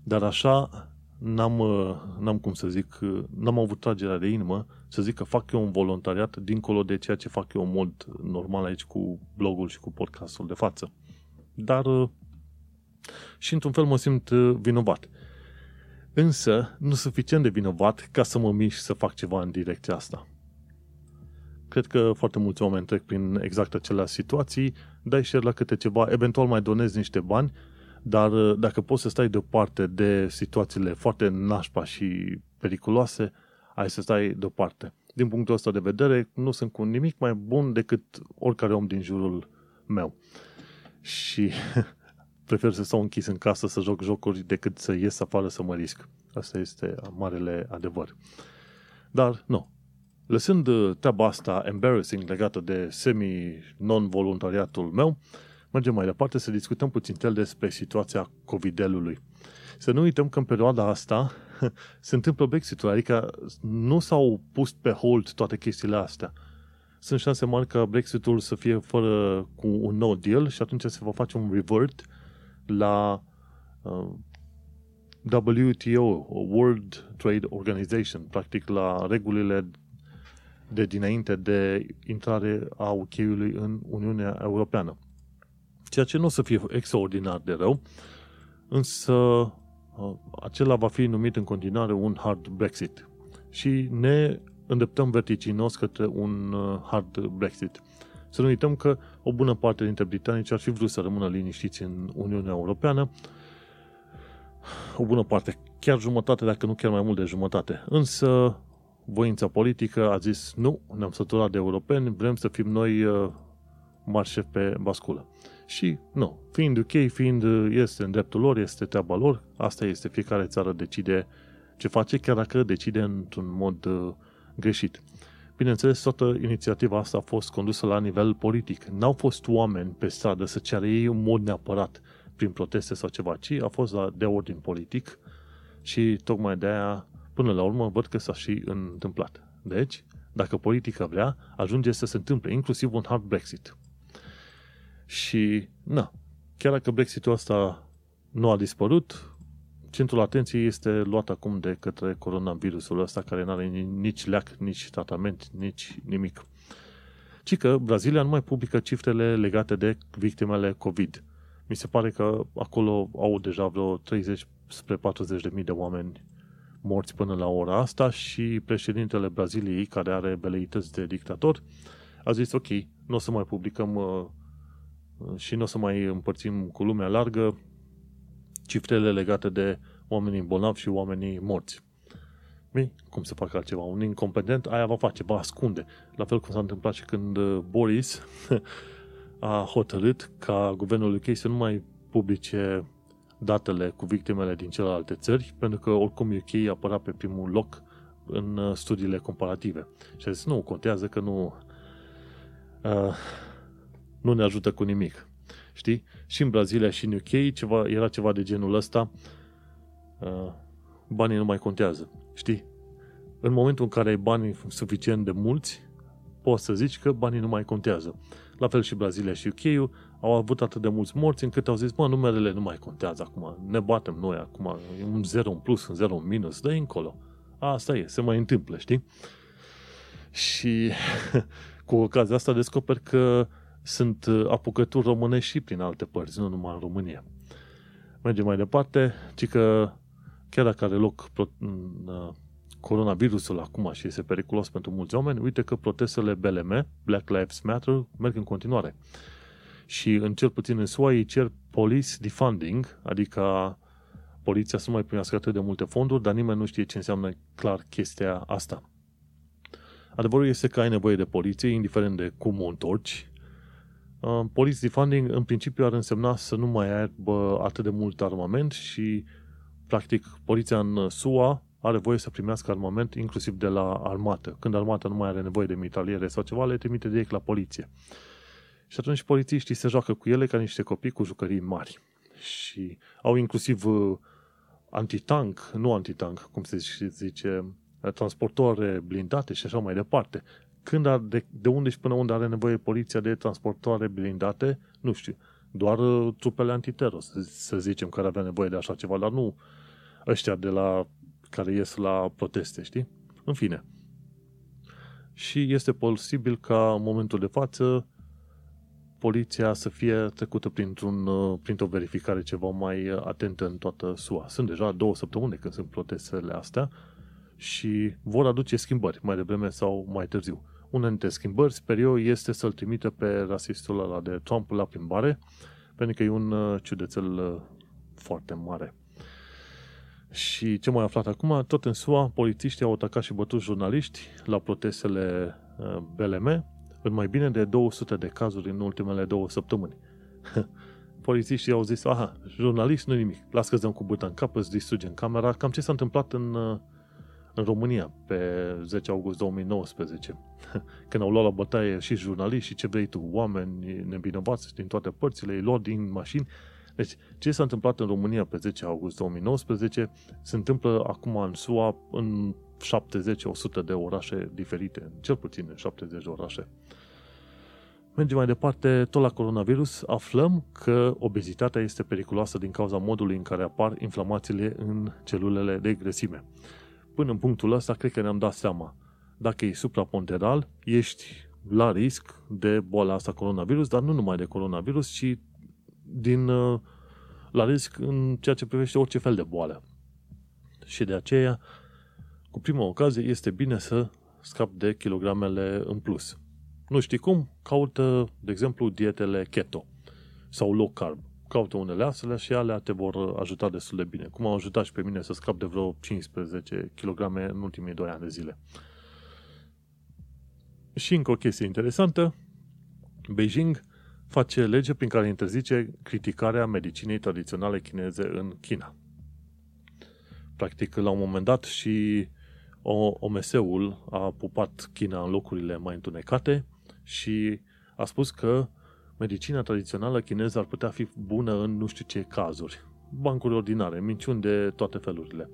Dar așa n-am, uh, n-am cum să zic, n-am avut tragerea de inimă să zic că fac eu un voluntariat dincolo de ceea ce fac eu în mod normal aici cu blogul și cu podcastul de față. Dar și într-un fel mă simt uh, vinovat. Însă, nu suficient de vinovat ca să mă mișc să fac ceva în direcția asta. Cred că foarte mulți oameni trec prin exact aceleași situații, dai share la câte ceva, eventual mai donezi niște bani, dar uh, dacă poți să stai deoparte de situațiile foarte nașpa și periculoase, ai să stai deoparte. Din punctul ăsta de vedere, nu sunt cu nimic mai bun decât oricare om din jurul meu. Și (laughs) prefer să stau închis în casă să joc jocuri decât să ies afară să mă risc. Asta este marele adevăr. Dar, nu. Lăsând uh, treaba asta embarrassing legată de semi-non-voluntariatul meu, mergem mai departe să discutăm puțin tel despre situația COVID-ului. Să nu uităm că în perioada asta (laughs) se întâmplă Brexit-ul, adică nu s-au pus pe hold toate chestiile astea. Sunt șanse mari ca Brexit-ul să fie fără cu un nou deal și atunci se va face un revert la uh, WTO, World Trade Organization, practic la regulile de dinainte de intrare a UK-ului în Uniunea Europeană. Ceea ce nu o să fie extraordinar de rău, însă uh, acela va fi numit în continuare un hard Brexit. Și ne îndreptăm vertiginos către un uh, hard Brexit. Să nu uităm că o bună parte dintre britanici ar fi vrut să rămână liniștiți în Uniunea Europeană, o bună parte, chiar jumătate, dacă nu chiar mai mult de jumătate. Însă, voința politică a zis nu, ne-am săturat de europeni, vrem să fim noi uh, marșe pe basculă. Și nu, fiind UK, fiind uh, este în dreptul lor, este treaba lor, asta este, fiecare țară decide ce face, chiar dacă decide într-un mod uh, greșit. Bineînțeles, toată inițiativa asta a fost condusă la nivel politic. N-au fost oameni pe stradă să ceară ei un mod neapărat prin proteste sau ceva, ci a fost la, de ordin politic și tocmai de aia, până la urmă, văd că s-a și întâmplat. Deci, dacă politica vrea, ajunge să se întâmple, inclusiv un hard Brexit. Și, na, chiar dacă Brexitul ăsta nu a dispărut, centrul atenției este luat acum de către coronavirusul ăsta care nu are nici leac, nici tratament, nici nimic. Ci că Brazilia nu mai publică cifrele legate de victimele COVID. Mi se pare că acolo au deja vreo 30 spre 40 de mii de oameni morți până la ora asta și președintele Braziliei, care are veleități de dictator, a zis ok, nu o să mai publicăm uh, și nu o să mai împărțim cu lumea largă cifrele legate de oamenii bolnavi și oamenii morți. Bine, cum se fac altceva? Un incompetent aia va face, va ascunde. La fel cum s-a întâmplat și când uh, Boris (laughs) a hotărât ca guvernul UK să nu mai publice datele cu victimele din celelalte țări, pentru că oricum UK apăra pe primul loc în uh, studiile comparative. Și a zis, nu, contează că nu uh, nu ne ajută cu nimic. Știi? Și în Brazilia și în UK ceva, era ceva de genul ăsta. Uh, banii nu mai contează. Știi? În momentul în care ai bani suficient de mulți, poți să zici că banii nu mai contează. La fel și Brazilia și UK au avut atât de mulți morți încât au zis, mă, numerele nu mai contează acum, ne batem noi acum, un 0 în plus, un 0 în minus, dă încolo. Asta e, se mai întâmplă, știi? Și (laughs) cu ocazia asta descoper că sunt uh, apucături românești și prin alte părți, nu numai în România. Mergem mai departe, ci că chiar dacă are loc uh, coronavirusul acum și este periculos pentru mulți oameni, uite că protestele BLM, Black Lives Matter, merg în continuare. Și în cel puțin în SUA ei cer police defunding, adică poliția să nu mai primească atât de multe fonduri, dar nimeni nu știe ce înseamnă clar chestia asta. Adevărul este că ai nevoie de poliție, indiferent de cum o întorci, Uh, police defunding în principiu ar însemna să nu mai aibă atât de mult armament și practic poliția în SUA are voie să primească armament inclusiv de la armată. Când armata nu mai are nevoie de mitraliere sau ceva, le trimite direct la poliție. Și atunci polițiștii se joacă cu ele ca niște copii cu jucării mari. Și au inclusiv uh, antitank, nu antitank, cum se zice, transportoare blindate și așa mai departe când ar, de, de unde și până unde are nevoie poliția de transportoare blindate, nu știu, doar uh, trupele antitero, să, să zicem, care avea nevoie de așa ceva, dar nu ăștia de la care ies la proteste, știi? În fine. Și este posibil ca în momentul de față poliția să fie trecută printr-un, uh, printr-o verificare ceva mai atentă în toată SUA. Sunt deja două săptămâni când sunt protestele astea și vor aduce schimbări mai devreme sau mai târziu. Una dintre schimbări, sper eu, este să-l trimită pe rasistul ăla de Trump la plimbare, pentru că e un uh, ciudățel uh, foarte mare. Și ce mai aflat acum, tot în SUA, polițiștii au atacat și bătut jurnaliști la protestele uh, BLM în mai bine de 200 de cazuri în ultimele două săptămâni. (laughs) Polițiștii au zis, aha, jurnalist nu nimic, las că dăm cu băta în cap, îți distrugem camera. Cam ce s-a întâmplat în în România pe 10 august 2019, (laughs) când au luat la bătaie și jurnaliști și ce vrei tu, oameni nebinovați din toate părțile, îi luat din mașini. Deci, ce s-a întâmplat în România pe 10 august 2019 se întâmplă acum în SUA în 70-100 de orașe diferite, cel puțin în 70 de orașe. Mergem mai departe, tot la coronavirus, aflăm că obezitatea este periculoasă din cauza modului în care apar inflamațiile în celulele de grăsime până în punctul ăsta, cred că ne-am dat seama. Dacă e supraponderal, ești la risc de boala asta coronavirus, dar nu numai de coronavirus, ci din, uh, la risc în ceea ce privește orice fel de boală. Și de aceea, cu prima ocazie, este bine să scap de kilogramele în plus. Nu știi cum? Caută, de exemplu, dietele keto sau low carb caută unele astfel și alea te vor ajuta destul de bine. Cum au ajutat și pe mine să scap de vreo 15 kg în ultimii 2 ani de zile. Și încă o chestie interesantă, Beijing face lege prin care interzice criticarea medicinei tradiționale chineze în China. Practic, la un moment dat și OMS-ul a pupat China în locurile mai întunecate și a spus că medicina tradițională chineză ar putea fi bună în nu știu ce cazuri. Bancuri ordinare, minciuni de toate felurile.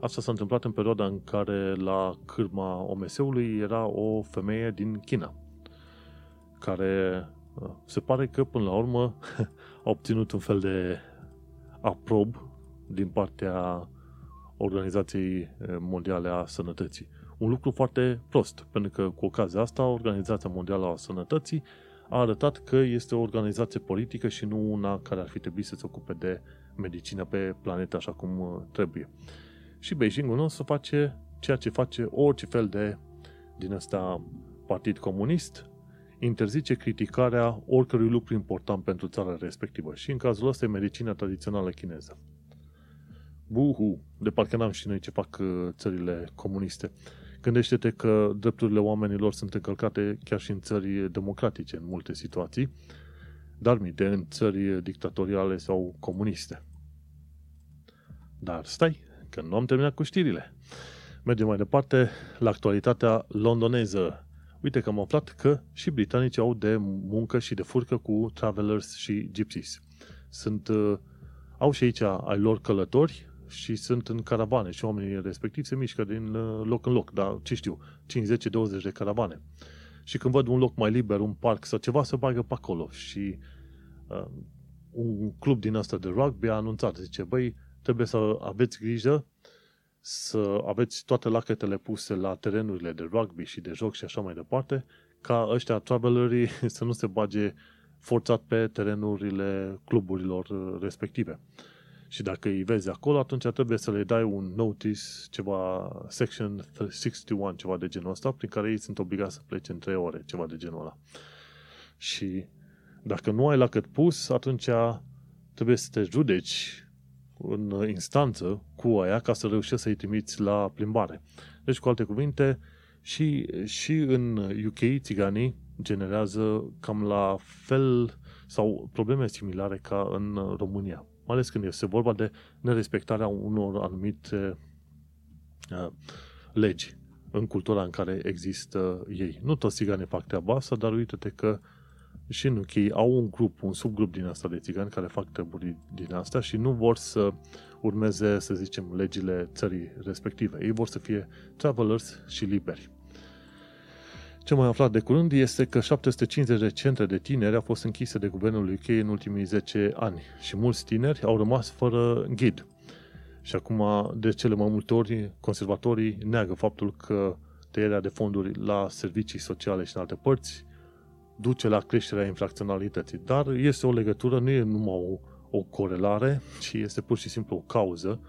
Asta s-a întâmplat în perioada în care la cârma OMS-ului era o femeie din China, care uh, se pare că până la urmă (laughs) a obținut un fel de aprob din partea Organizației Mondiale a Sănătății. Un lucru foarte prost, pentru că cu ocazia asta Organizația Mondială a Sănătății a arătat că este o organizație politică și nu una care ar fi trebuit să se ocupe de medicină pe planetă așa cum uh, trebuie. Și Beijingul nostru face ceea ce face orice fel de din ăsta partid comunist, interzice criticarea oricărui lucru important pentru țara respectivă. Și în cazul ăsta e medicina tradițională chineză. Buhu, de parcă n-am și noi ce fac uh, țările comuniste. Gândește-te că drepturile oamenilor sunt încălcate chiar și în țări democratice, în multe situații, dar minte, în țări dictatoriale sau comuniste. Dar stai, că nu am terminat cu știrile. Mergem mai departe la actualitatea londoneză. Uite că am aflat că și britanicii au de muncă și de furcă cu travelers și gypsies. Sunt, uh, au și aici ai lor călători și sunt în caravane și oamenii respectivi se mișcă din uh, loc în loc, dar ce știu, 5, 10, 20 de caravane. Și când văd un loc mai liber, un parc sau ceva, se bagă pe acolo și uh, un club din asta de rugby a anunțat, zice, băi, trebuie să aveți grijă să aveți toate lachetele puse la terenurile de rugby și de joc și așa mai departe, ca ăștia travelerii (laughs) să nu se bage forțat pe terenurile cluburilor uh, respective. Și dacă îi vezi acolo, atunci trebuie să le dai un notice, ceva, section 61, ceva de genul ăsta, prin care ei sunt obligați să plece în 3 ore, ceva de genul ăla. Și dacă nu ai la cât pus, atunci trebuie să te judeci în instanță cu aia ca să reușești să-i trimiți la plimbare. Deci, cu alte cuvinte, și, și în UK țiganii generează cam la fel sau probleme similare ca în România mai ales când este vorba de nerespectarea unor anumite uh, legi în cultura în care există ei. Nu toți țiganii fac treaba asta, dar uite-te că și în UK au un grup, un subgrup din asta de țigani care fac treburi din asta și nu vor să urmeze, să zicem, legile țării respective. Ei vor să fie travelers și liberi. Ce mai aflat de curând este că 750 de centre de tineri au fost închise de guvernul UK în ultimii 10 ani și mulți tineri au rămas fără ghid. Și acum, de cele mai multe ori, conservatorii neagă faptul că tăierea de fonduri la servicii sociale și în alte părți duce la creșterea infracționalității. Dar este o legătură, nu e numai o, o corelare, ci este pur și simplu o cauză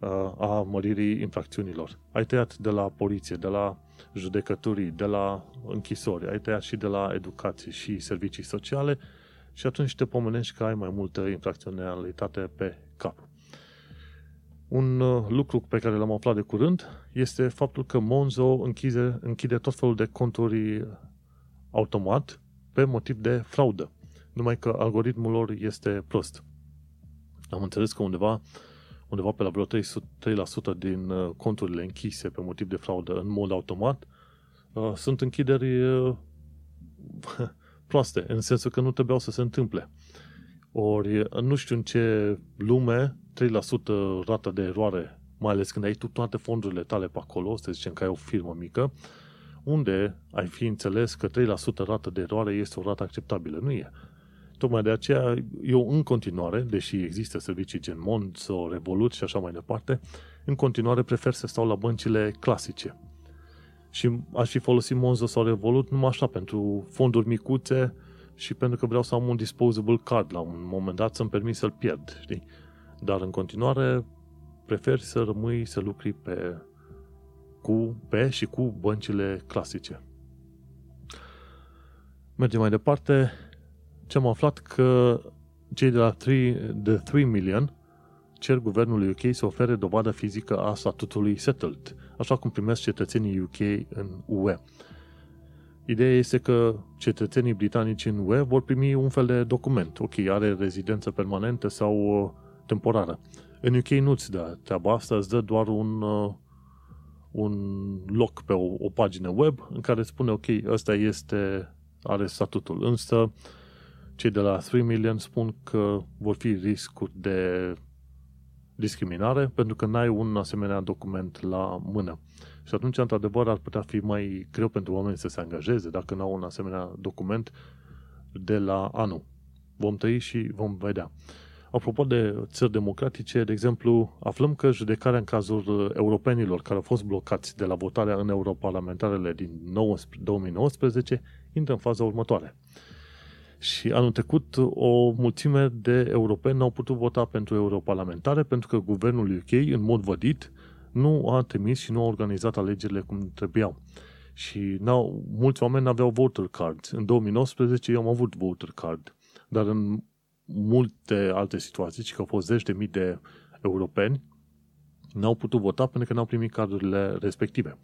uh, a măririi infracțiunilor. Ai tăiat de la poliție, de la judecătorii, de la închisori, ai tăiat și de la educație și servicii sociale și atunci te pomenești că ai mai multă infracționalitate pe cap. Un uh, lucru pe care l-am aflat de curând este faptul că Monzo închide, închide tot felul de conturi automat pe motiv de fraudă. Numai că algoritmul lor este prost. Am înțeles că undeva undeva pe la vreo 3% din uh, conturile închise pe motiv de fraudă în mod automat, uh, sunt închideri uh, (laughs) proaste, în sensul că nu trebuiau să se întâmple. Ori nu știu în ce lume 3% rată de eroare, mai ales când ai tu toate fondurile tale pe acolo, să zicem că ai o firmă mică, unde ai fi înțeles că 3% rată de eroare este o rată acceptabilă. Nu e. Tocmai de aceea, eu în continuare, deși există servicii gen Monzo, Revolut și așa mai departe, în continuare prefer să stau la băncile clasice. Și aș fi folosit Monzo sau Revolut numai așa, pentru fonduri micuțe și pentru că vreau să am un disposable card la un moment dat să-mi permit să-l pierd, știi? Dar în continuare prefer să rămâi să lucri pe, cu, pe și cu băncile clasice. Mergem mai departe ce am aflat că cei de la 3, de 3 million cer guvernului UK să ofere dovadă fizică a statutului settled, așa cum primesc cetățenii UK în UE. Ideea este că cetățenii britanici în UE vor primi un fel de document. Ok, are rezidență permanentă sau uh, temporară. În UK nu-ți dă treaba asta, îți dă doar un, uh, un loc pe o, o pagină web în care spune, ok, ăsta este, are statutul. Însă, cei de la 3 million spun că vor fi riscuri de discriminare pentru că n-ai un asemenea document la mână. Și atunci, într-adevăr, ar putea fi mai greu pentru oameni să se angajeze dacă n-au un asemenea document de la anul. Vom trăi și vom vedea. Apropo de țări democratice, de exemplu, aflăm că judecarea în cazul europenilor care au fost blocați de la votarea în europarlamentarele din 2019 intră în faza următoare. Și anul trecut o mulțime de europeni n-au putut vota pentru europarlamentare pentru că guvernul UK, în mod vădit, nu a trimis și nu a organizat alegerile cum trebuiau. Și n-au, mulți oameni nu aveau voter card. În 2019 eu am avut voter card. Dar în multe alte situații, și că au fost zeci de mii de europeni, n-au putut vota pentru că n-au primit cardurile respective.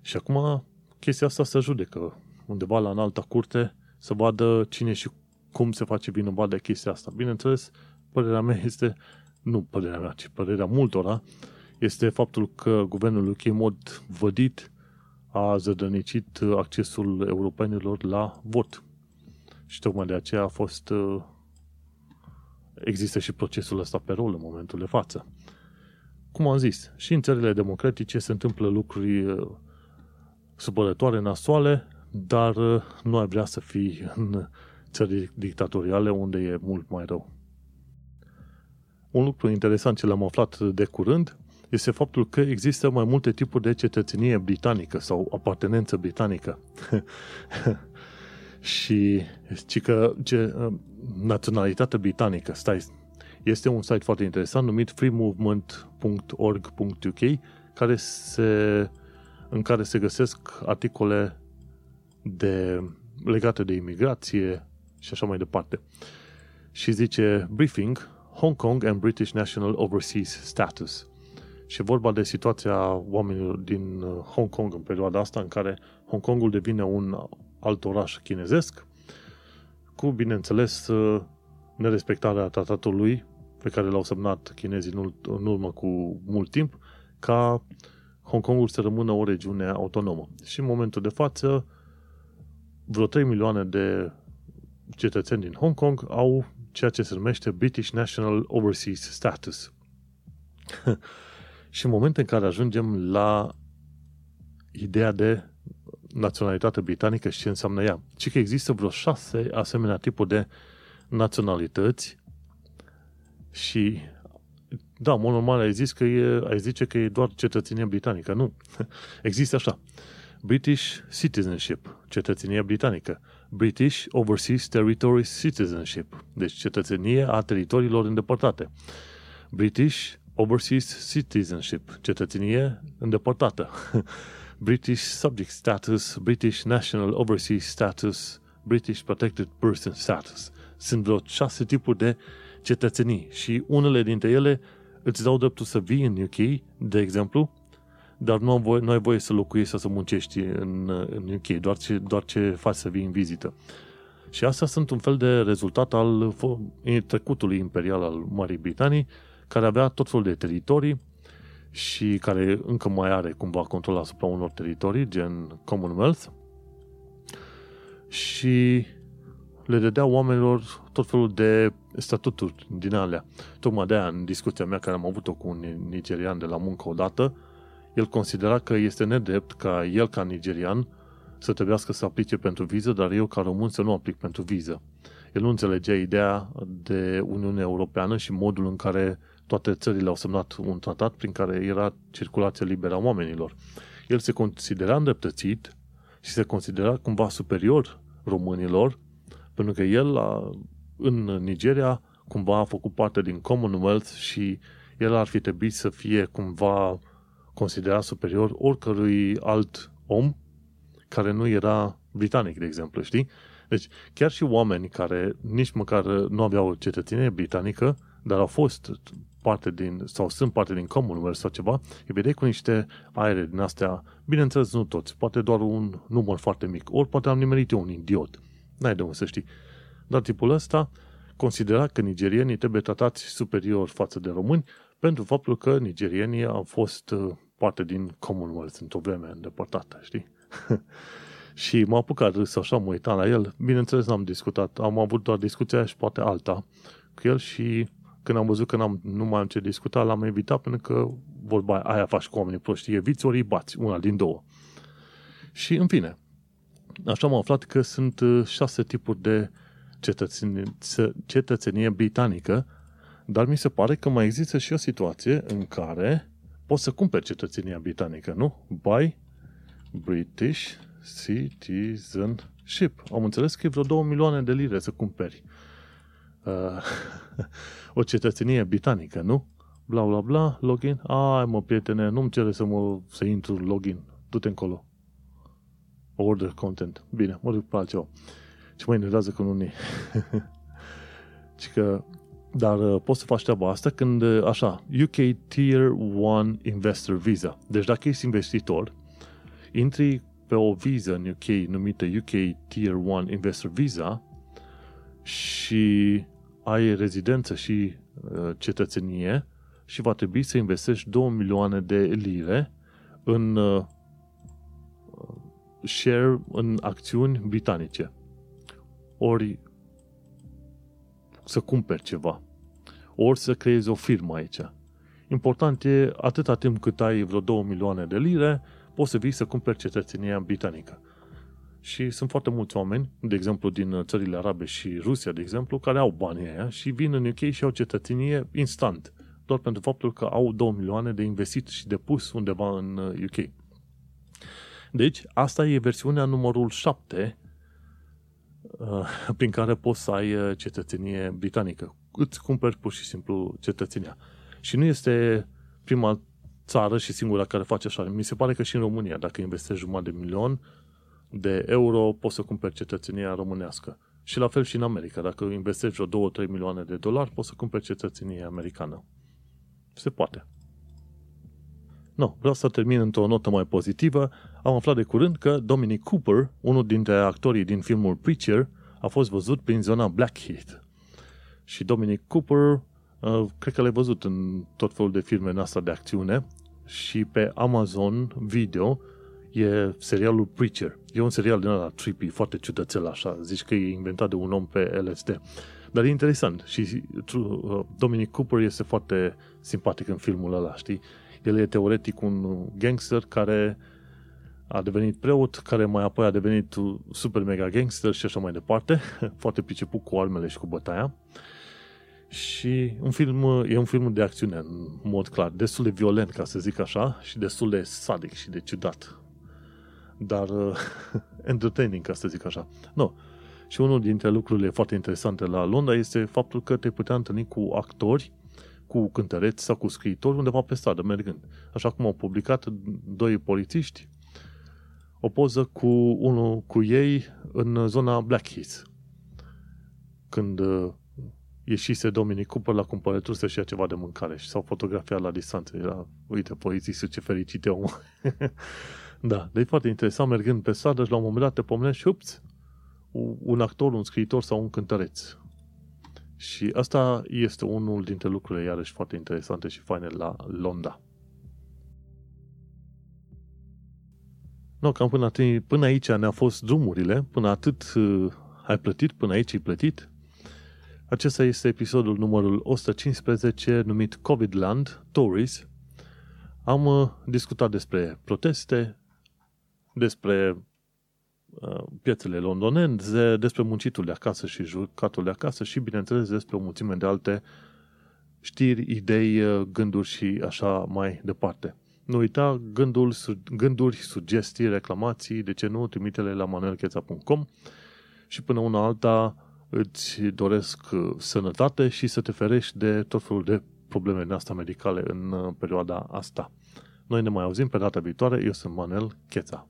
Și acum chestia asta se judecă undeva la înalta curte să vadă cine și cum se face vinovat de chestia asta. Bineînțeles, părerea mea este, nu părerea mea, ci părerea multora, este faptul că guvernul UK în mod vădit a zădănicit accesul europenilor la vot. Și tocmai de aceea a fost există și procesul ăsta pe rol în momentul de față. Cum am zis, și în țările democratice se întâmplă lucruri supărătoare, nasoale, dar nu ai vrea să fii în țări dictatoriale unde e mult mai rău. Un lucru interesant ce l-am aflat de curând este faptul că există mai multe tipuri de cetățenie britanică sau apartenență britanică. (laughs) și ci că ce, naționalitatea britanică, stai, este un site foarte interesant numit freemovement.org.uk care se, în care se găsesc articole de, legate de imigrație și așa mai departe. Și zice briefing Hong Kong and British National Overseas Status. Și vorba de situația oamenilor din uh, Hong Kong în perioada asta în care Hong Kongul devine un alt oraș chinezesc, cu, bineînțeles, uh, nerespectarea tratatului pe care l-au semnat chinezii în, în urmă cu mult timp, ca Hong Kongul să rămână o regiune autonomă. Și în momentul de față, vreo 3 milioane de cetățeni din Hong Kong au ceea ce se numește British National Overseas Status. (laughs) și în momentul în care ajungem la ideea de naționalitate britanică și ce înseamnă ea, ci că există vreo șase asemenea tipuri de naționalități și da, mod normal ai, zis că e, ai zice că e doar cetățenie britanică. Nu. (laughs) Există așa. British Citizenship, cetățenie britanică. British Overseas Territories Citizenship, deci cetățenie a teritoriilor îndepărtate. British Overseas Citizenship, cetățenie îndepărtată. (laughs) British Subject Status, British National Overseas Status, British Protected Person Status. Sunt vreo șase tipuri de cetățenii și unele dintre ele îți dau dreptul să vii în UK, de exemplu, dar nu, voie, nu ai voie să locuiești sau să muncești în, în UK, doar ce, doar ce faci să vii în vizită. Și astea sunt un fel de rezultat al trecutului imperial al Marii Britanii, care avea tot felul de teritorii și care încă mai are cumva control asupra unor teritorii, gen Commonwealth, și le dădea oamenilor tot felul de statuturi din alea. Tocmai de aia, în discuția mea care am avut-o cu un nigerian de la muncă odată, el considera că este nedrept ca el, ca nigerian, să trebuiască să aplice pentru viză, dar eu, ca român, să nu aplic pentru viză. El nu înțelegea ideea de Uniunea Europeană și modul în care toate țările au semnat un tratat prin care era circulația liberă a oamenilor. El se considera îndreptățit și se considera cumva superior românilor, pentru că el a, în Nigeria cumva a făcut parte din Commonwealth și el ar fi trebuit să fie cumva considerat superior oricărui alt om care nu era britanic, de exemplu, știi? Deci, chiar și oameni care nici măcar nu aveau cetățenie britanică, dar au fost parte din, sau sunt parte din Commonwealth sau ceva, îi vedeai cu niște aere din astea, bineînțeles nu toți, poate doar un număr foarte mic, ori poate am nimerit eu un idiot, n-ai de unde să știi. Dar tipul ăsta considera că nigerienii trebuie tratați superior față de români pentru faptul că nigerienii au fost uh, parte din Commonwealth într-o vreme îndepărtată, știi? (laughs) și m-a apucat râs așa, mă uitam la el. Bineînțeles, n-am discutat. Am avut doar discuția și poate alta cu el și când am văzut că n-am, nu mai am ce discuta, l-am evitat pentru că vorba aia faci cu oamenii proști. Eviți ori îi bați, una din două. Și în fine, așa am aflat că sunt uh, șase tipuri de cetățenie, cetățenie britanică, dar mi se pare că mai există și o situație în care poți să cumperi cetățenia britanică, nu? Buy British Citizenship. Am înțeles că e vreo 2 milioane de lire să cumperi uh, (laughs) o cetățenie britanică, nu? Bla, bla, bla, login. Ai, mă, prietene, nu-mi cere să, mă, să intru login. Du-te încolo. Order content. Bine, mă duc pe altceva. Ce mă enervează cu unii. că, (laughs) dar uh, poți să faci treaba asta când, uh, așa, UK Tier 1 Investor Visa. Deci dacă ești investitor, intri pe o viză în UK numită UK Tier 1 Investor Visa și ai rezidență și uh, cetățenie și va trebui să investești 2 milioane de lire în uh, share în acțiuni britanice. Ori să cumperi ceva. Ori să creezi o firmă aici. Important e, atâta timp cât ai vreo 2 milioane de lire, poți să vii să cumperi cetățenia britanică. Și sunt foarte mulți oameni, de exemplu din țările arabe și Rusia, de exemplu, care au banii aia și vin în UK și au cetățenie instant, doar pentru faptul că au 2 milioane de investit și de pus undeva în UK. Deci, asta e versiunea numărul 7 uh, prin care poți să ai uh, cetățenie britanică. Îți cumperi pur și simplu cetățenia. Și nu este prima țară și singura care face așa. Mi se pare că și în România, dacă investești jumătate de milion de euro, poți să cumperi cetățenia românească. Și la fel și în America. Dacă investești vreo 2-3 milioane de dolari, poți să cumperi cetățenie americană. Se poate. No, vreau să termin într-o notă mai pozitivă. Am aflat de curând că Dominic Cooper, unul dintre actorii din filmul Preacher, a fost văzut prin zona Blackheath. Și Dominic Cooper, uh, cred că l-ai văzut în tot felul de filme în asta de acțiune și pe Amazon Video e serialul Preacher. E un serial din ăla trippy, foarte ciudățel așa. Zici că e inventat de un om pe LSD. Dar e interesant și uh, Dominic Cooper este foarte simpatic în filmul ăla, știi? El e teoretic un gangster care a devenit preot, care mai apoi a devenit super mega gangster și așa mai departe, (laughs) foarte priceput cu armele și cu bătaia. Și un film, e un film de acțiune, în mod clar, destul de violent, ca să zic așa, și destul de sadic și de ciudat. Dar (laughs) entertaining, ca să zic așa. Nu. Și unul dintre lucrurile foarte interesante la Londra este faptul că te putea întâlni cu actori cu cântăreți sau cu scriitori undeva pe stradă, mergând. Așa cum au publicat doi polițiști o poză cu unul cu ei în zona Blackheath. Când uh, ieșise Dominic Cooper la cumpărături să-și ia ceva de mâncare și s-au fotografiat la distanță. Era, uite, polițistul ce fericit e omul. (laughs) da, deci foarte interesant, mergând pe stradă și la un moment dat te pomenești și ups, un actor, un scriitor sau un cântăreț. Și asta este unul dintre lucrurile iarăși foarte interesante și faine la Londra. No, cam până, atât, până aici ne-au fost drumurile, până atât uh, ai plătit, până aici ai plătit. Acesta este episodul numărul 115 numit Covidland Tories. Am uh, discutat despre proteste, despre Uh, piețele londoneze, despre muncitul de acasă și jucatul de acasă și, bineînțeles, despre o mulțime de alte știri, idei, uh, gânduri și așa mai departe. Nu uita gândul, gânduri, sugestii, reclamații, de ce nu, trimite-le la manuelcheța.com și până una alta îți doresc uh, sănătate și să te ferești de tot felul de probleme din asta medicale în perioada asta. Noi ne mai auzim pe data viitoare. Eu sunt Manuel Cheța.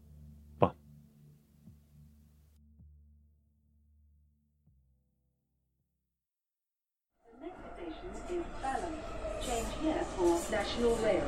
National Rail Services.